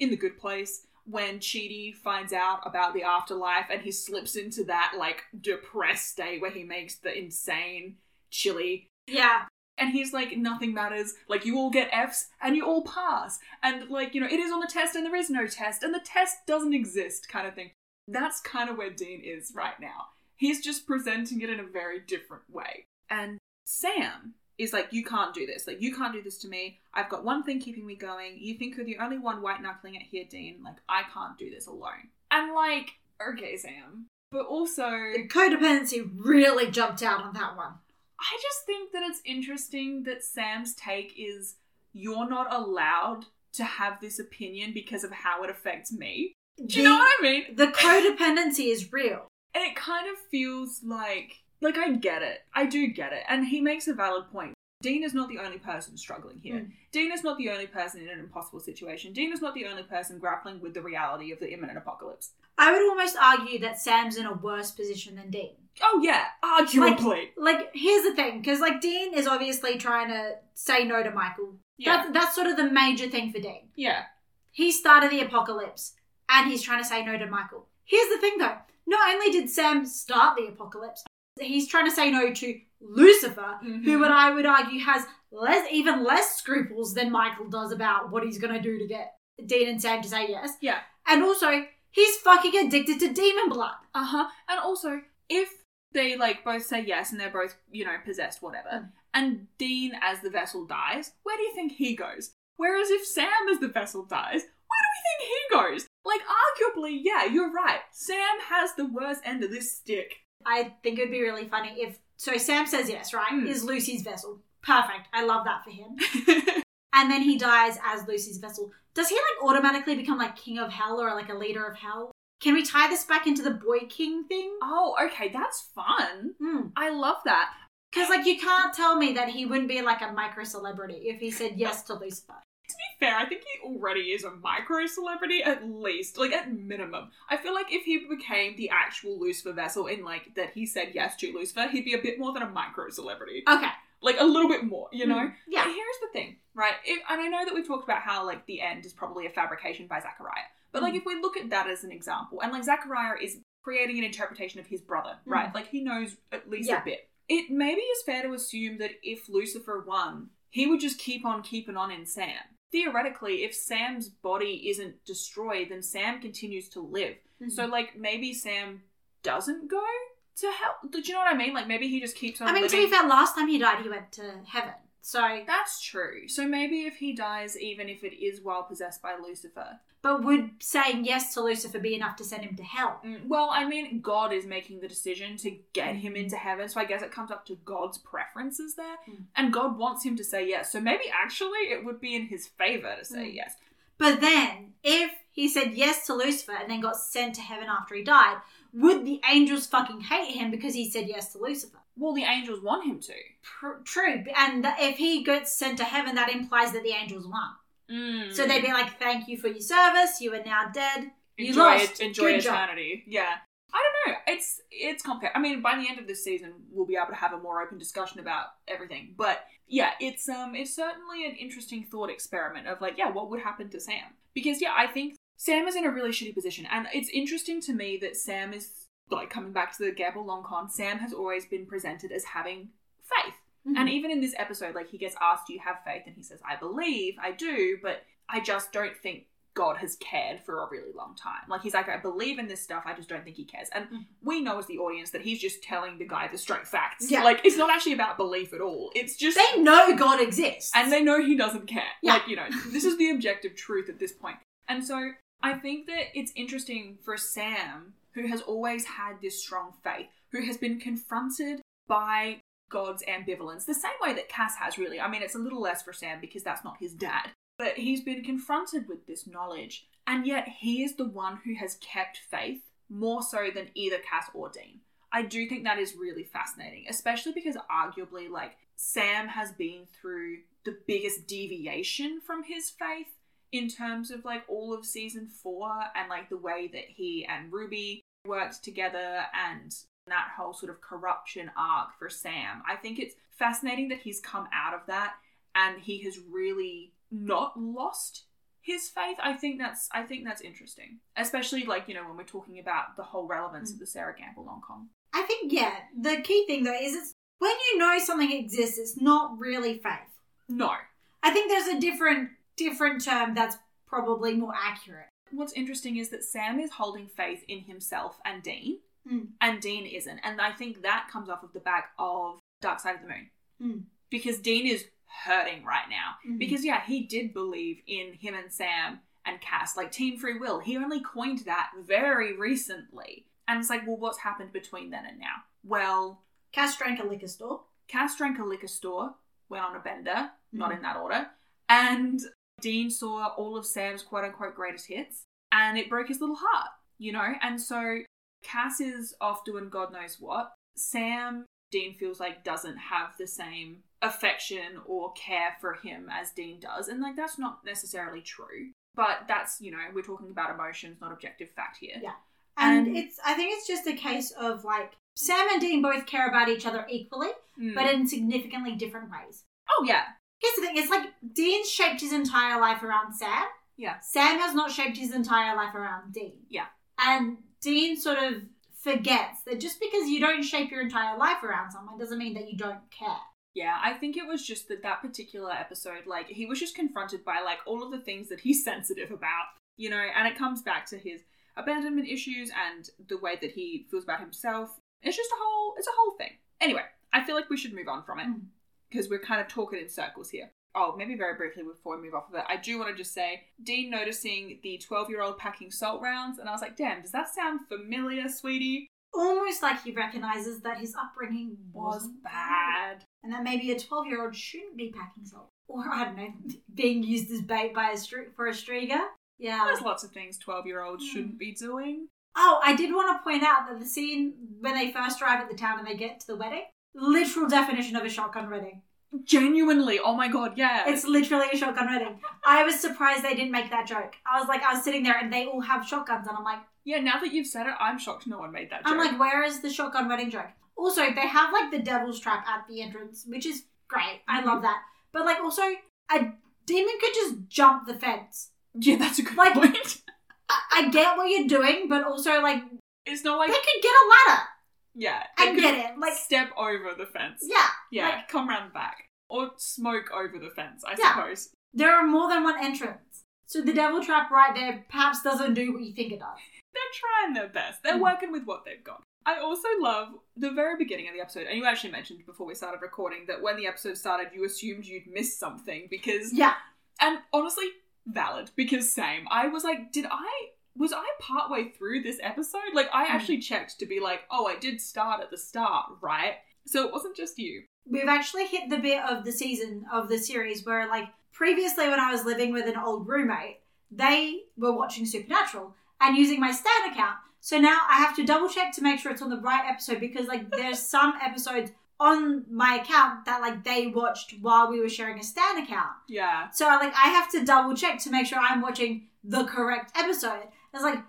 in the good place when Chidi finds out about the afterlife and he slips into that like depressed state where he makes the insane chili
Yeah.
And he's like, nothing matters. Like, you all get Fs and you all pass. And, like, you know, it is on the test and there is no test and the test doesn't exist, kind of thing. That's kind of where Dean is right now. He's just presenting it in a very different way. And Sam is like, you can't do this. Like, you can't do this to me. I've got one thing keeping me going. You think you're the only one white knuckling it here, Dean. Like, I can't do this alone. And, like, okay, Sam. But also.
The codependency really jumped out on that one.
I just think that it's interesting that Sam's take is you're not allowed to have this opinion because of how it affects me. Do you know what I mean?
The codependency is real.
And it kind of feels like like I get it. I do get it. And he makes a valid point. Dean is not the only person struggling here.
Mm.
Dean is not the only person in an impossible situation. Dean is not the only person grappling with the reality of the imminent apocalypse.
I would almost argue that Sam's in a worse position than Dean.
Oh yeah, arguably.
Like, here's the thing, because like Dean is obviously trying to say no to Michael.
yeah.
That's that's sort of the major thing for Dean.
yeah.
He started the apocalypse, and he's trying to say no to Michael. Here's the thing, though. Not only did Sam start the apocalypse, he's trying to say no to Lucifer,
Mhm.
who would I would argue has less, even less scruples than Michael does about what he's going to do to get Dean and Sam to say yes.
Yeah.
And also, he's fucking addicted to demon blood.
Uh huh. And also, if they like both say yes and they're both, you know, possessed, whatever,
Mm.
and Dean as the vessel dies, where do you think he goes? Whereas if Sam as the vessel dies, where do we think he goes? Like, arguably, yeah, you're right. Sam has the worst end of this stick.
I think it would be really funny if. So Sam says yes, right?
Mm.
Is Lucy's vessel. Perfect. I love that for him. And then he dies as Lucy's vessel. Does he like automatically become like king of hell or like a leader of hell? Can we tie this back into the boy king thing?
oh, okay, that's fun.
Hmm.
I love that.
Because like you can't tell me that he wouldn't be like a micro celebrity if he said yes to Lucifer.
To be fair, I think he already is a micro celebrity at least, like at minimum. I feel like if he became the actual Lucifer vessel in like that he said yes to Lucifer, he'd be a bit more than a micro celebrity.
Okay.
Like a little bit more, you know?
Mm, yeah.
But here's the thing, right? If, and I know that we've talked about how like the end is probably a fabrication by Zachariah. But like
Mm.
if we look at that as an example, and like Zachariah is creating an interpretation of his brother, right? Like he knows at least
Mm. Yeah.
a bit. It maybe is fair to assume that if Lucifer won, he would just keep on keeping on in Sam. Theoretically, if Sam's body isn't destroyed, then Sam continues to live.
Mhm.
So like maybe Sam doesn't go to hell. Do you know what I mean? Like maybe he just keeps on
I mean, to
living.
be fair, last time he died, he went to heaven. So,
That's true. So maybe if he dies, even if it is while possessed by Lucifer.
but would saying yes to Lucifer be enough to send him to hell?
Mm, Well, I mean, God is making the decision to get him into heaven, so I guess it comes up to God's preferences there.
Mm.
And God wants him to say yes. So maybe actually it would be in his favor to say
Mm.
yes.
But then, if he said yes to Lucifer and then got sent to heaven after he died, would the angels fucking hate him because he said yes to Lucifer?
Well, the angels want him to.
Pr- true, and th- if he gets sent to heaven, that implies that the angels won.
Mm.
So they'd be like, "Thank you for your service. You are now dead. You
enjoy
lost.
it, enjoy
Good job."
eternity. Yeah. I don't know. It's it's complicated. I mean, by the end of this season, we'll be able to have a more open discussion about everything. But yeah, it's um, it's certainly an interesting thought experiment of like, yeah, what would happen to Sam? Because yeah, I think Sam is in a really shitty position, and it's interesting to me that Sam is like coming back to the Gamble Long Con. Sam has always been presented as having faith.
Mhm.
And even in this episode, like he gets asked, Do you have faith? And he says, I believe, I do, but I just don't think God has cared for a really long time. Like he's like, I believe in this stuff, I just don't think he cares. And
Mhm.
we know as the audience that he's just telling the guy the straight facts.
Yeah.
Like it's not actually about belief at all. It's just
they know God exists,
and they know he doesn't care.
Yeah.
Like, you know, this is the objective truth at this point. And so I think that it's interesting for Sam, who has always had this strong faith, who has been confronted by God's ambivalence, the same way that Cass has, really. I mean, it's a little less for Sam because that's not his dad. But he's been confronted with this knowledge, and yet he is the one who has kept faith more so than either Cass or Dean. I do think that is really fascinating, especially because arguably, like, Sam has been through the biggest deviation from his faith in terms of like all of season four and like the way that he and Ruby worked together and that whole sort of corruption arc for Sam. I think it's fascinating that he's come out of that and he has really not lost his faith. I think that's I think that's interesting. Especially like, you know, when we're talking about the whole relevance of the Sera Gamble long con.
I think yeah. The key thing though is it's when you know something exists, it's not really faith.
No.
I think there's a different different term that's probably more accurate.
What's interesting is that Sam is holding faith in himself and Dean,
Mm.
and Dean isn't. And I think that comes off of the back of Dark Side of the Moon.
Mm.
Because Dean is hurting right now.
Mhm.
Because, yeah, he did believe in him and Sam and Cass, like Team Free Will. He only coined that very recently. And it's like, well, what's happened between then and now? Well,
Cass drank a liquor store.
Cass drank a liquor store, went on a bender, not
Mhm.
in that order, and Dean saw all of Sam's quote unquote greatest hits, and it broke his little heart, you know? And so Cass is off doing God knows what. Sam, Dean feels like doesn't have the same affection or care for him as Dean does, and like that's not necessarily true. But that's, you know, we're talking about emotions, not objective fact here.
Yeah. And,
And-
it's I think it's just a case of like Sam and Dean both care about each other equally,
Mm.
but in significantly different ways.
oh, yeah.
Here's the thing, it's like Dean shaped his entire life around Sam.
Yeah.
Sam has not shaped his entire life around Dean.
Yeah.
And Dean sort of forgets that just because you don't shape your entire life around someone doesn't mean that you don't care.
Yeah, I think it was just that that particular episode, like, he was just confronted by, like, all of the things that he's sensitive about, you know, and it comes back to his abandonment issues and the way that he feels about himself. It's just a whole, it's a whole thing. Anyway, I feel like we should move on from it
Mm.
Because we're kind of talking in circles here. Oh, maybe very briefly before we move off of it, I do want to just say Dean noticing the 12 year old packing salt rounds, and I was like, damn, does that sound familiar, sweetie?
Almost like he recognizes that his upbringing
Was bad.
and that maybe a 12 year old shouldn't be packing salt. Or, I don't know, being used as bait by a stri- for a striga. Yeah.
There's lots of things 12 year olds
Mm.
shouldn't be doing.
Oh, I did want to point out that the scene when they first arrive at the town and they get to the wedding, literal definition of a shotgun wedding.
Genuinely, oh my god, yeah.
It's literally a shotgun wedding. I was surprised they didn't make that joke. I was like, I was sitting there and they all have shotguns, and I'm like,
yeah, now that you've said it, I'm shocked no one made that joke.
I'm like, where is the shotgun wedding joke? Also, they have like the devil's trap at the entrance, which is great. I
Mhm.
love that. But like, also, a demon could just jump the fence.
yeah, that's a good
like-
point.
I, I get what you're doing, but also like
It's not like they
could get a ladder
yeah,
and get it. Like,
step over the fence.
yeah,
Yeah,
like-
come round the back. Or smoke over the fence, I
Yeah.
suppose.
there are more than one entrance. So the devil trap right there perhaps doesn't do what you think it does.
They're trying their best. They're
Mm.
working with what they've got. I also love the very beginning of the episode, and you actually mentioned before we started recording that when the episode started, you assumed you'd missed something because,
Yeah.
and honestly, valid because same. I was like, did I was I partway through this episode? Like, I hmm. actually checked to be like, oh, I did start at the start, right? So it wasn't just you.
We've actually hit the bit of the season of the series where, like, previously when I was living with an old roommate, they were watching Supernatural and using my Stan account. So now I have to double check to make sure it's on the right episode because, like, there's some episodes on my account that, like, they watched while we were sharing a Stan account.
Yeah.
So, like, I have to double check to make sure I'm watching the correct episode. It's like,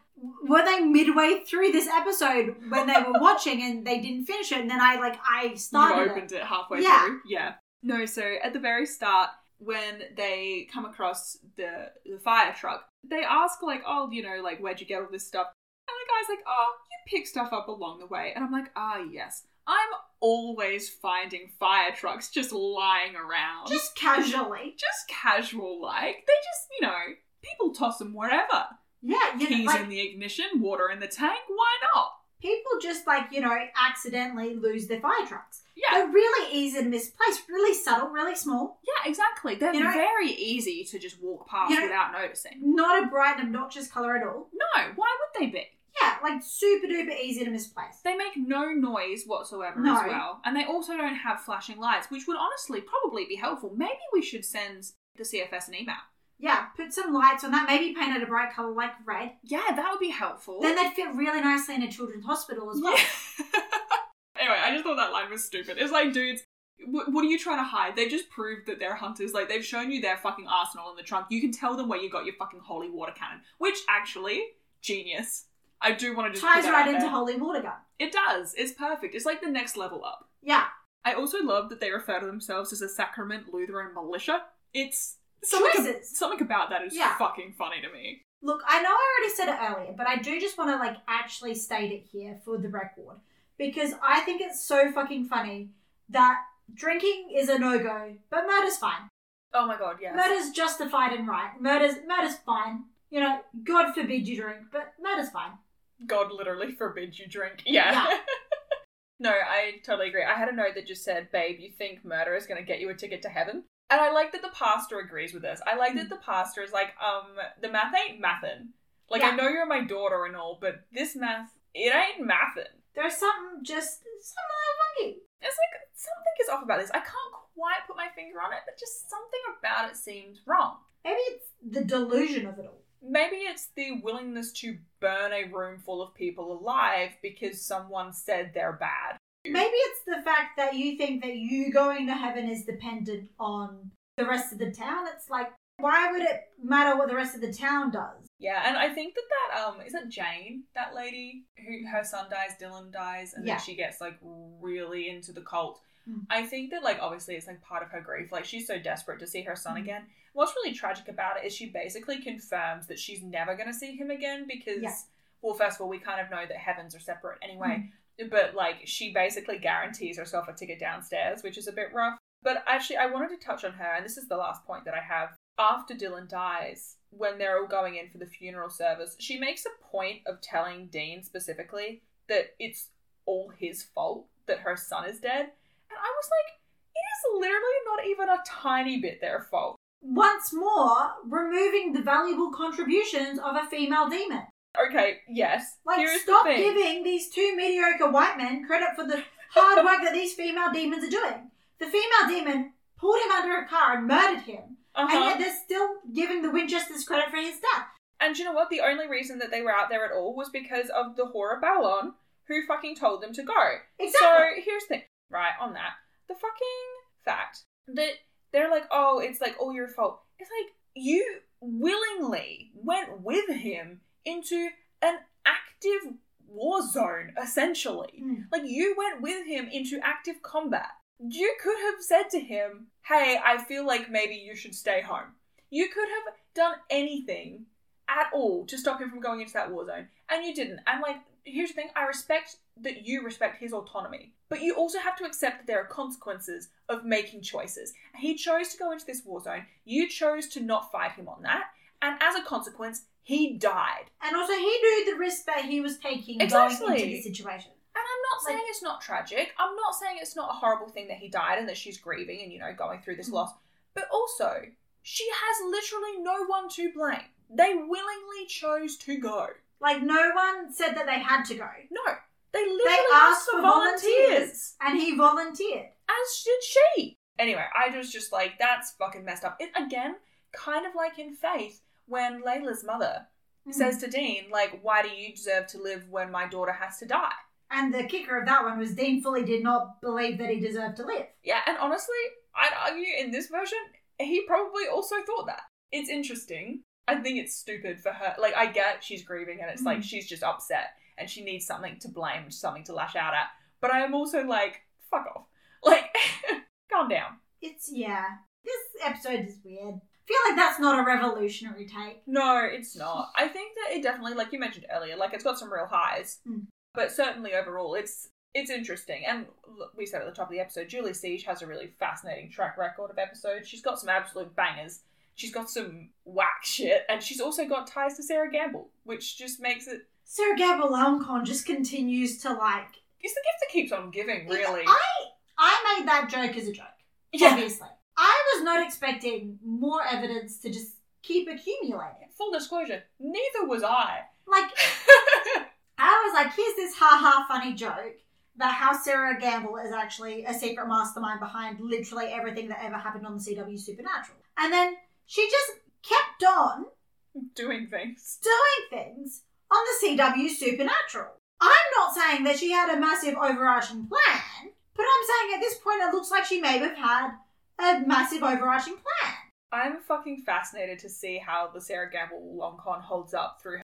were they midway through this episode when they were watching and they didn't finish it? And then I, like, I started
you opened it, halfway
Yeah.
through. Yeah. No, so at the very start, when they come across the the fire truck, they ask like, "Oh, you know, like where'd you get all this stuff?" And the guy's like, "Oh, you pick stuff up along the way." And I'm like, "Ah, yes." I'm always finding fire trucks just lying around,
Just casually.
just casual like. They just, you know, people toss them wherever.
Yeah, you know,
Keys
like
in the ignition, water in the tank. Why not?
people just like you know accidentally lose their fire trucks.
Yeah,
They're really easy to misplace, really subtle, really small.
yeah, exactly. They're
You know-
very easy to just walk past
You know-
without noticing.
Not a bright and obnoxious color at all.
No, why would they be?
Yeah, like super duper easy to misplace.
They make no noise whatsoever
No.
as well. And they also don't have flashing lights, which would honestly probably be helpful. Maybe we should send the CFS an email.
Yeah, put some lights on that. Maybe paint it a bright color like red.
Yeah, that would be helpful.
Then they'd fit really nicely in a children's hospital as well.
Yeah. anyway, I just thought that line was stupid. It's like, dudes, wh- what are you trying to hide? They just proved that they're hunters. Like, they've shown you their fucking arsenal in the trunk. You can tell them where you got your fucking holy water cannon. Which, actually, genius. I do want to just
Ties right into holy water gun.
It does. It's perfect. It's like the next level up.
Yeah,
I also love that they refer to themselves as a Sacrament Lutheran militia. It's something, something about that is
Yeah.
fucking funny to me.
Look, I know I already said it earlier, but I do just want to like actually state it here for the record because I think it's so fucking funny that drinking is a no go, but murder's fine.
Oh my god, yes.
Murder's justified and right. Murder's murder's fine. You know, God forbid you drink, but murder's fine.
God literally forbids you drink. Yeah.
Yeah.
no, I totally agree. I had a note that just said, "Babe, you think murder is going to get you a ticket to heaven?" And I like that the pastor agrees with this. I like that the pastor is like, "Um, the math ain't mathin'. Like I know you're my daughter and all, but this math, it ain't mathin'."
There's something just something a little funky.
It's like something is off about this. I can't quite put my finger on it, but just something about it seems wrong.
Maybe it's the delusion of it all.
Maybe it's the willingness to burn a room full of people alive because someone said they're bad.
Maybe it's the fact that you think that you going to heaven is dependent on the rest of the town. It's like, why would it matter what the rest of the town does?
Yeah, and I think that that um is that Jane, that lady who her son dies, Dylan dies, and
Yeah.
then she gets like really into the cult.
Mm.
I think that like obviously it's like part of her grief. Like she's so desperate to see her son
Mm.
again. What's really tragic about it is she basically confirms that she's never going to see him again because
Yeah.
well, first of all, we kind of know that heavens are separate anyway.
Mm.
But like she basically guarantees herself a ticket downstairs, which is a bit rough. But actually, I wanted to touch on her, and this is the last point that I have. After Dylan dies, when they're all going in for the funeral service, she makes a point of telling Dean specifically that it's all his fault that her son is dead. And I was like, it is literally not even a tiny bit their fault.
Once more, removing the valuable contributions of a female demon.
Okay, yes.
Like,
here's
stop
the thing.
giving these two mediocre white men credit for the hard work that these female demons are doing. The female demon pulled him under a car and murdered him,
Uh-huh.
and yet they're still giving the Winchesters credit for his death.
And you know what? The only reason that they were out there at all was because of the whore of Babylon who fucking told them to go.
Exactly.
So here's the thing, right, on that. The fucking fact that they're like, oh, it's like all your fault. It's like you willingly went with him into an active war zone, essentially.
Mm.
Like you went with him into active combat. You could have said to him, hey, I feel like maybe you should stay home. You could have done anything at all to stop him from going into that war zone, and you didn't. And like, here's the thing: I respect that you respect his autonomy, but you also have to accept that there are consequences of making choices. He chose to go into this war zone. You chose to not fight him on that, and as a consequence, he died.
And also, he knew the risk that he was taking going
Exactly.
into the situation.
And I'm not saying it's not tragic. I'm not saying it's not a horrible thing that he died and that she's grieving and, you know, going through this
Mhm.
loss. But also, she has literally no one to blame. They willingly chose to go.
Like no one said that they had to go,
No, they literally
asked for volunteers. and he volunteered.
as did she. Anyway, I was just like, that's fucking messed up. It again, kind of like in Faith, when Layla's mother
Mm.
says to Dean, like, why do you deserve to live when my daughter has to die?
And the kicker of that one was Dean fully did not believe that he deserved to live.
Yeah, and honestly, I'd argue in this version, he probably also thought that. It's interesting. I think it's stupid for her. Like, I get she's grieving and it's like
Mhm.
she's just upset and she needs something to blame, something to lash out at. But I am also like, fuck off. Like, calm down.
It's yeah. This episode is weird. I feel like that's not a revolutionary take.
No, it's not. I think that it definitely, like you mentioned earlier, like it's got some real highs,
Mm.
but certainly overall, it's it's interesting. And we said at the top of the episode, Julie Siege has a really fascinating track record of episodes. She's got some absolute bangers. She's got some whack shit, and she's also got ties to Sera Gamble, which just makes it.
Sera Gamble Almcon just continues to like.
It's the gift that keeps on giving, really.
I I made that joke as a joke.
Yeah.
Obviously, I was not expecting more evidence to just keep accumulating.
Full disclosure, neither was I.
Like I was like, here's this ha ha funny joke about how Sera Gamble is actually a secret mastermind behind literally everything that ever happened on the CW Supernatural. And then she just kept on
Doing things.
doing things on the CW Supernatural. I'm not saying that she had a massive overarching plan, but I'm saying at this point it looks like she may have had a massive overarching plan.
I'm fucking fascinated to see how the Sera Gamble long con holds up through her,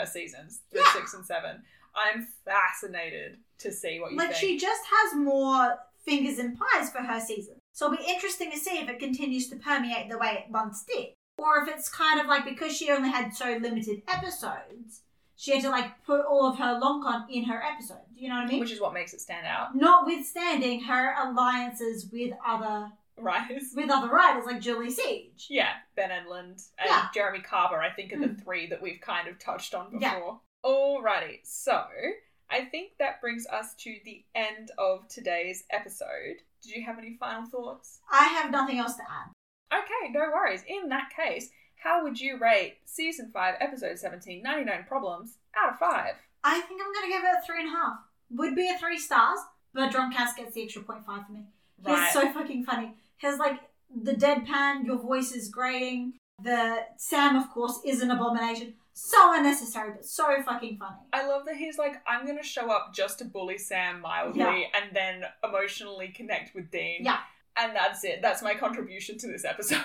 her seasons, through
Yeah.
six and seven. I'm fascinated to see what you
Like
think.
she just has more fingers and pies for her season. So it'll be interesting to see if it continues to permeate the way it once did. Or if it's kind of like because she only had so limited episodes, she had to like put all of her long con in her episode. Do you know what I mean?
which is what makes it stand out,
Notwithstanding her alliances with other
right?
with other writers like Julie Siege.
Yeah, Ben Edlund and
Yeah.
Jeremy Carver, I think, are the
Mm.
three that we've kind of touched on
Yeah.
before. Alrighty, so I think that brings us to the end of today's episode. Did you have any final thoughts?
I have nothing else to add.
Okay, no worries. In that case, how would you rate season 5, episode 17, 99 Problems out of 5?
I think I'm gonna give it a three and a half. Would be a three stars, but Drunk Cass gets the extra point five for me. He's so fucking funny. He's like the deadpan, your voice is grating. The Sam, of course, is an abomination. So unnecessary, but so fucking funny.
I love that he's like, I'm gonna show up just to bully Sam mildly
Yeah.
and then emotionally connect with Dean.
Yeah.
And that's it. That's my contribution to this episode.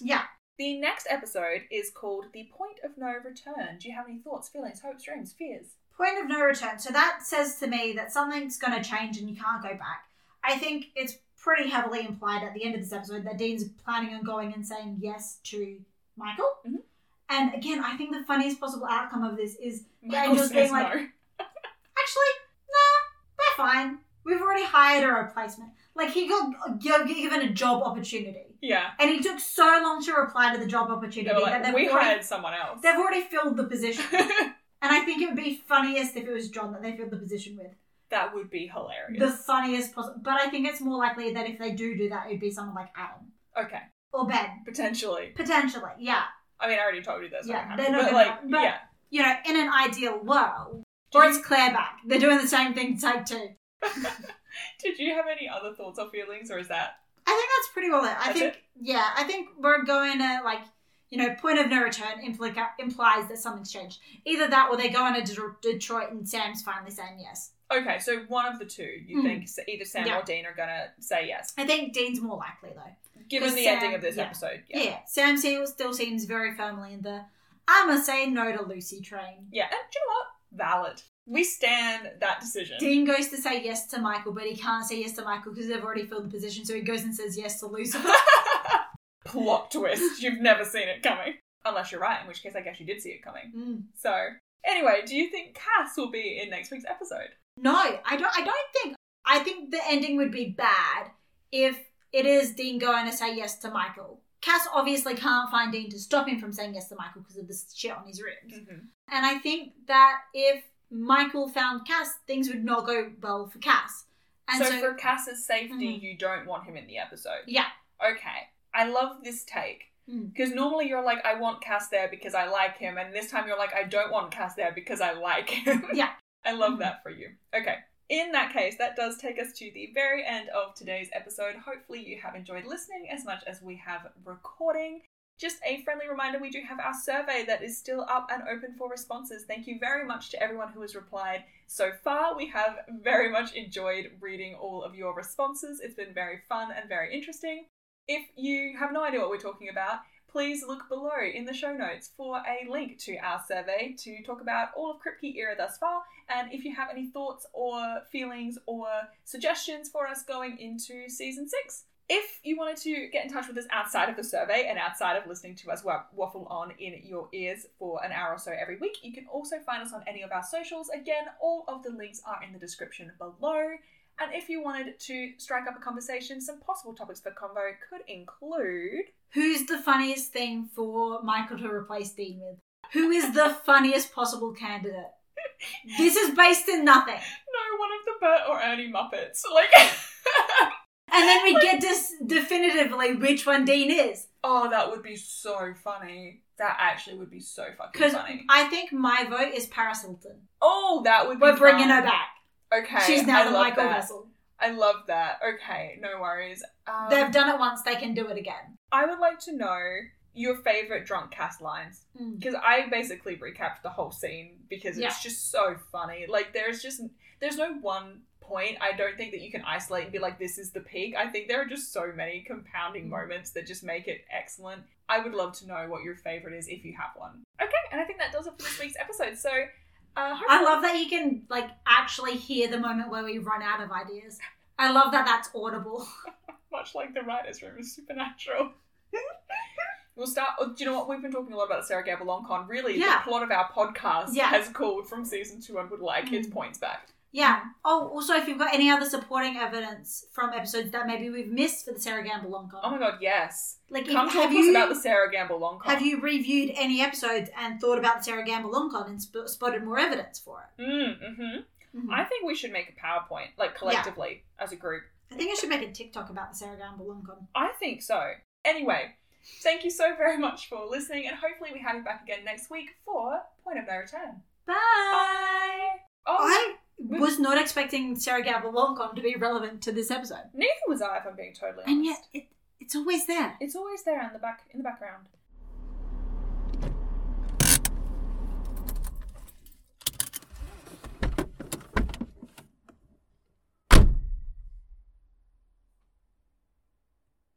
Yeah.
The next episode is called The Point of No Return. Do you have any thoughts, feelings, hopes, dreams, fears?
Point of no return. So that says to me that something's going to change and you can't go back. I think it's pretty heavily implied at the end of this episode that Dean's planning on going and saying yes to Michael.
Mhm.
And again, I think the funniest possible outcome of this is
Michael
just
says
being like-
no.
actually, nah, we're fine. We've already hired a replacement. Like he got given a job opportunity,
Yeah.
and he took so long to reply to the job opportunity
were
that
we
already,
hired someone else.
they've already filled the position. and I think it would be funniest if it was John that they filled the position with.
That would be hilarious.
The funniest possible. But I think it's more likely that if they do do that, it'd be someone like Adam
okay.
or Ben.
Potentially.
Potentially, yeah.
I mean, I already told you that's
Yeah,
not
they're
gonna
not
happen. But,
gonna-
like,
but-
yeah.
You know, in an ideal world. Or it's Claire back. They're doing the same thing take two.
Did you have any other thoughts or feelings, or is that
I think that's pretty well it. I
That's
think, yeah, I think we're going to like, you know, point of no return implica- implies that something's changed. Either that, or they go on to De- Detroit and Sam's finally saying yes.
Okay? So one of the two, you
Mm.
think either Sam
Yeah.
or Dean are gonna say yes,
I think Dean's more likely though.
given
'Cause
the
Sam-
ending of this
yeah.
episode.
Yeah,
Yeah.
Sam still still seems very firmly in the I'ma say no to Lucy train.
Yeah, and do you know what? Valid. We stand that decision.
Dean goes to say yes to Michael, but he can't say yes to Michael because they've already filled the position, so he goes and says yes to Lucifer.
Plot twist. You've never seen it coming. Unless you're right, in which case I guess you did see it coming.
Mm.
So, anyway, do you think Cass will be in next week's episode?
No, I don't. I don't think. I think the ending would be bad if it is Dean going to say yes to Michael. Cass obviously can't find Dean to stop him from saying yes to Michael because of the shit on his ribs.
Mm-hmm.
And I think that if Michael found Cass, things would not go well for Cass. And
so,
so,
for Cass's safety,
Mhm.
you don't want him in the episode.
yeah,
Okay. I love this take.
Mm.
Because normally you're like, I want Cass there because I like him, and this time you're like, I don't want Cass there because I like him.
Yeah.
I love
Mhm.
that for you. Okay. In that case, that does take us to the very end of today's episode. Hopefully, you have enjoyed listening as much as we have recording. Just a friendly reminder we do have our survey that is still up and open for responses. Thank you very much to everyone who has replied so far. We have very much enjoyed reading all of your responses. It's been very fun and very interesting. If you have no idea what we're talking about, please look below in the show notes for a link to our survey to talk about all of Kripke era thus far. And if you have any thoughts or feelings or suggestions for us going into season six, if you wanted to get in touch with us outside of the survey and outside of listening to us wa- waffle on in your ears for an hour or so every week, you can also find us on any of our socials. Again, all of the links are in the description below. And if you wanted to strike up a conversation, some possible topics for convo could include.
who's the funniest thing for Michael to replace Dean with? Who is the funniest possible candidate? This is based in nothing.
No, one of the Bert or Ernie Muppets. Like.
And then we get this definitively which one Dean is.
oh, that would be so funny. That actually would be so fucking funny.
Because
funny.
I think my vote is Paris Hilton.
Oh, that would be
We're bringing
fun.
her back.
Okay.
She's now
I
the
love
Michael
that.
vessel.
I love that. Okay, no worries. Um,
They've done it once, they can do it again.
I would like to know your favorite drunk Cas lines
Mm.
because I basically recapped the whole scene because
Yeah.
it's just so funny. Like there's just there's no one point I don't think that you can isolate and be like this is the peak. I think there are just so many compounding
Mm.
moments that just make it excellent. I would love to know what your favorite is if you have one. Okay, and I think that does it for this week's episode. So uh,
I love that you can like actually hear the moment where we run out of ideas. I love that that's audible.
much like the writers' room is supernatural. We'll start. oh, Do you know what? We've been talking a lot about Sera Gamble Longcon. Really,
Yeah.
the plot of our podcast
Yeah.
has called from season two and would like its
Mm.
points back.
Yeah. Oh, also, if you've got any other supporting evidence from episodes that maybe we've missed for the Sera Gamble long con,
Oh my god, yes.
like
Come
if,
talk
have
to us
you
about the Sera Gamble long con.
have you reviewed any episodes and thought about the Sera Gamble long con and sp- spotted more evidence for
Mm, hmm
it? Mhm.
I think we should make a PowerPoint, like collectively as a group.
I think I should make a TikTok about the Sera Gamble long con.
I think so. Anyway, thank you so very much for listening, and hopefully we have you back again next week for Point of No Return.
Bye.
Bye. Oh,
I was not expecting Sera Gamble long con to be relevant to this episode,
neither was I, if I'm being totally honest.
and yet it, it's always there.
it's always there in the back in the background.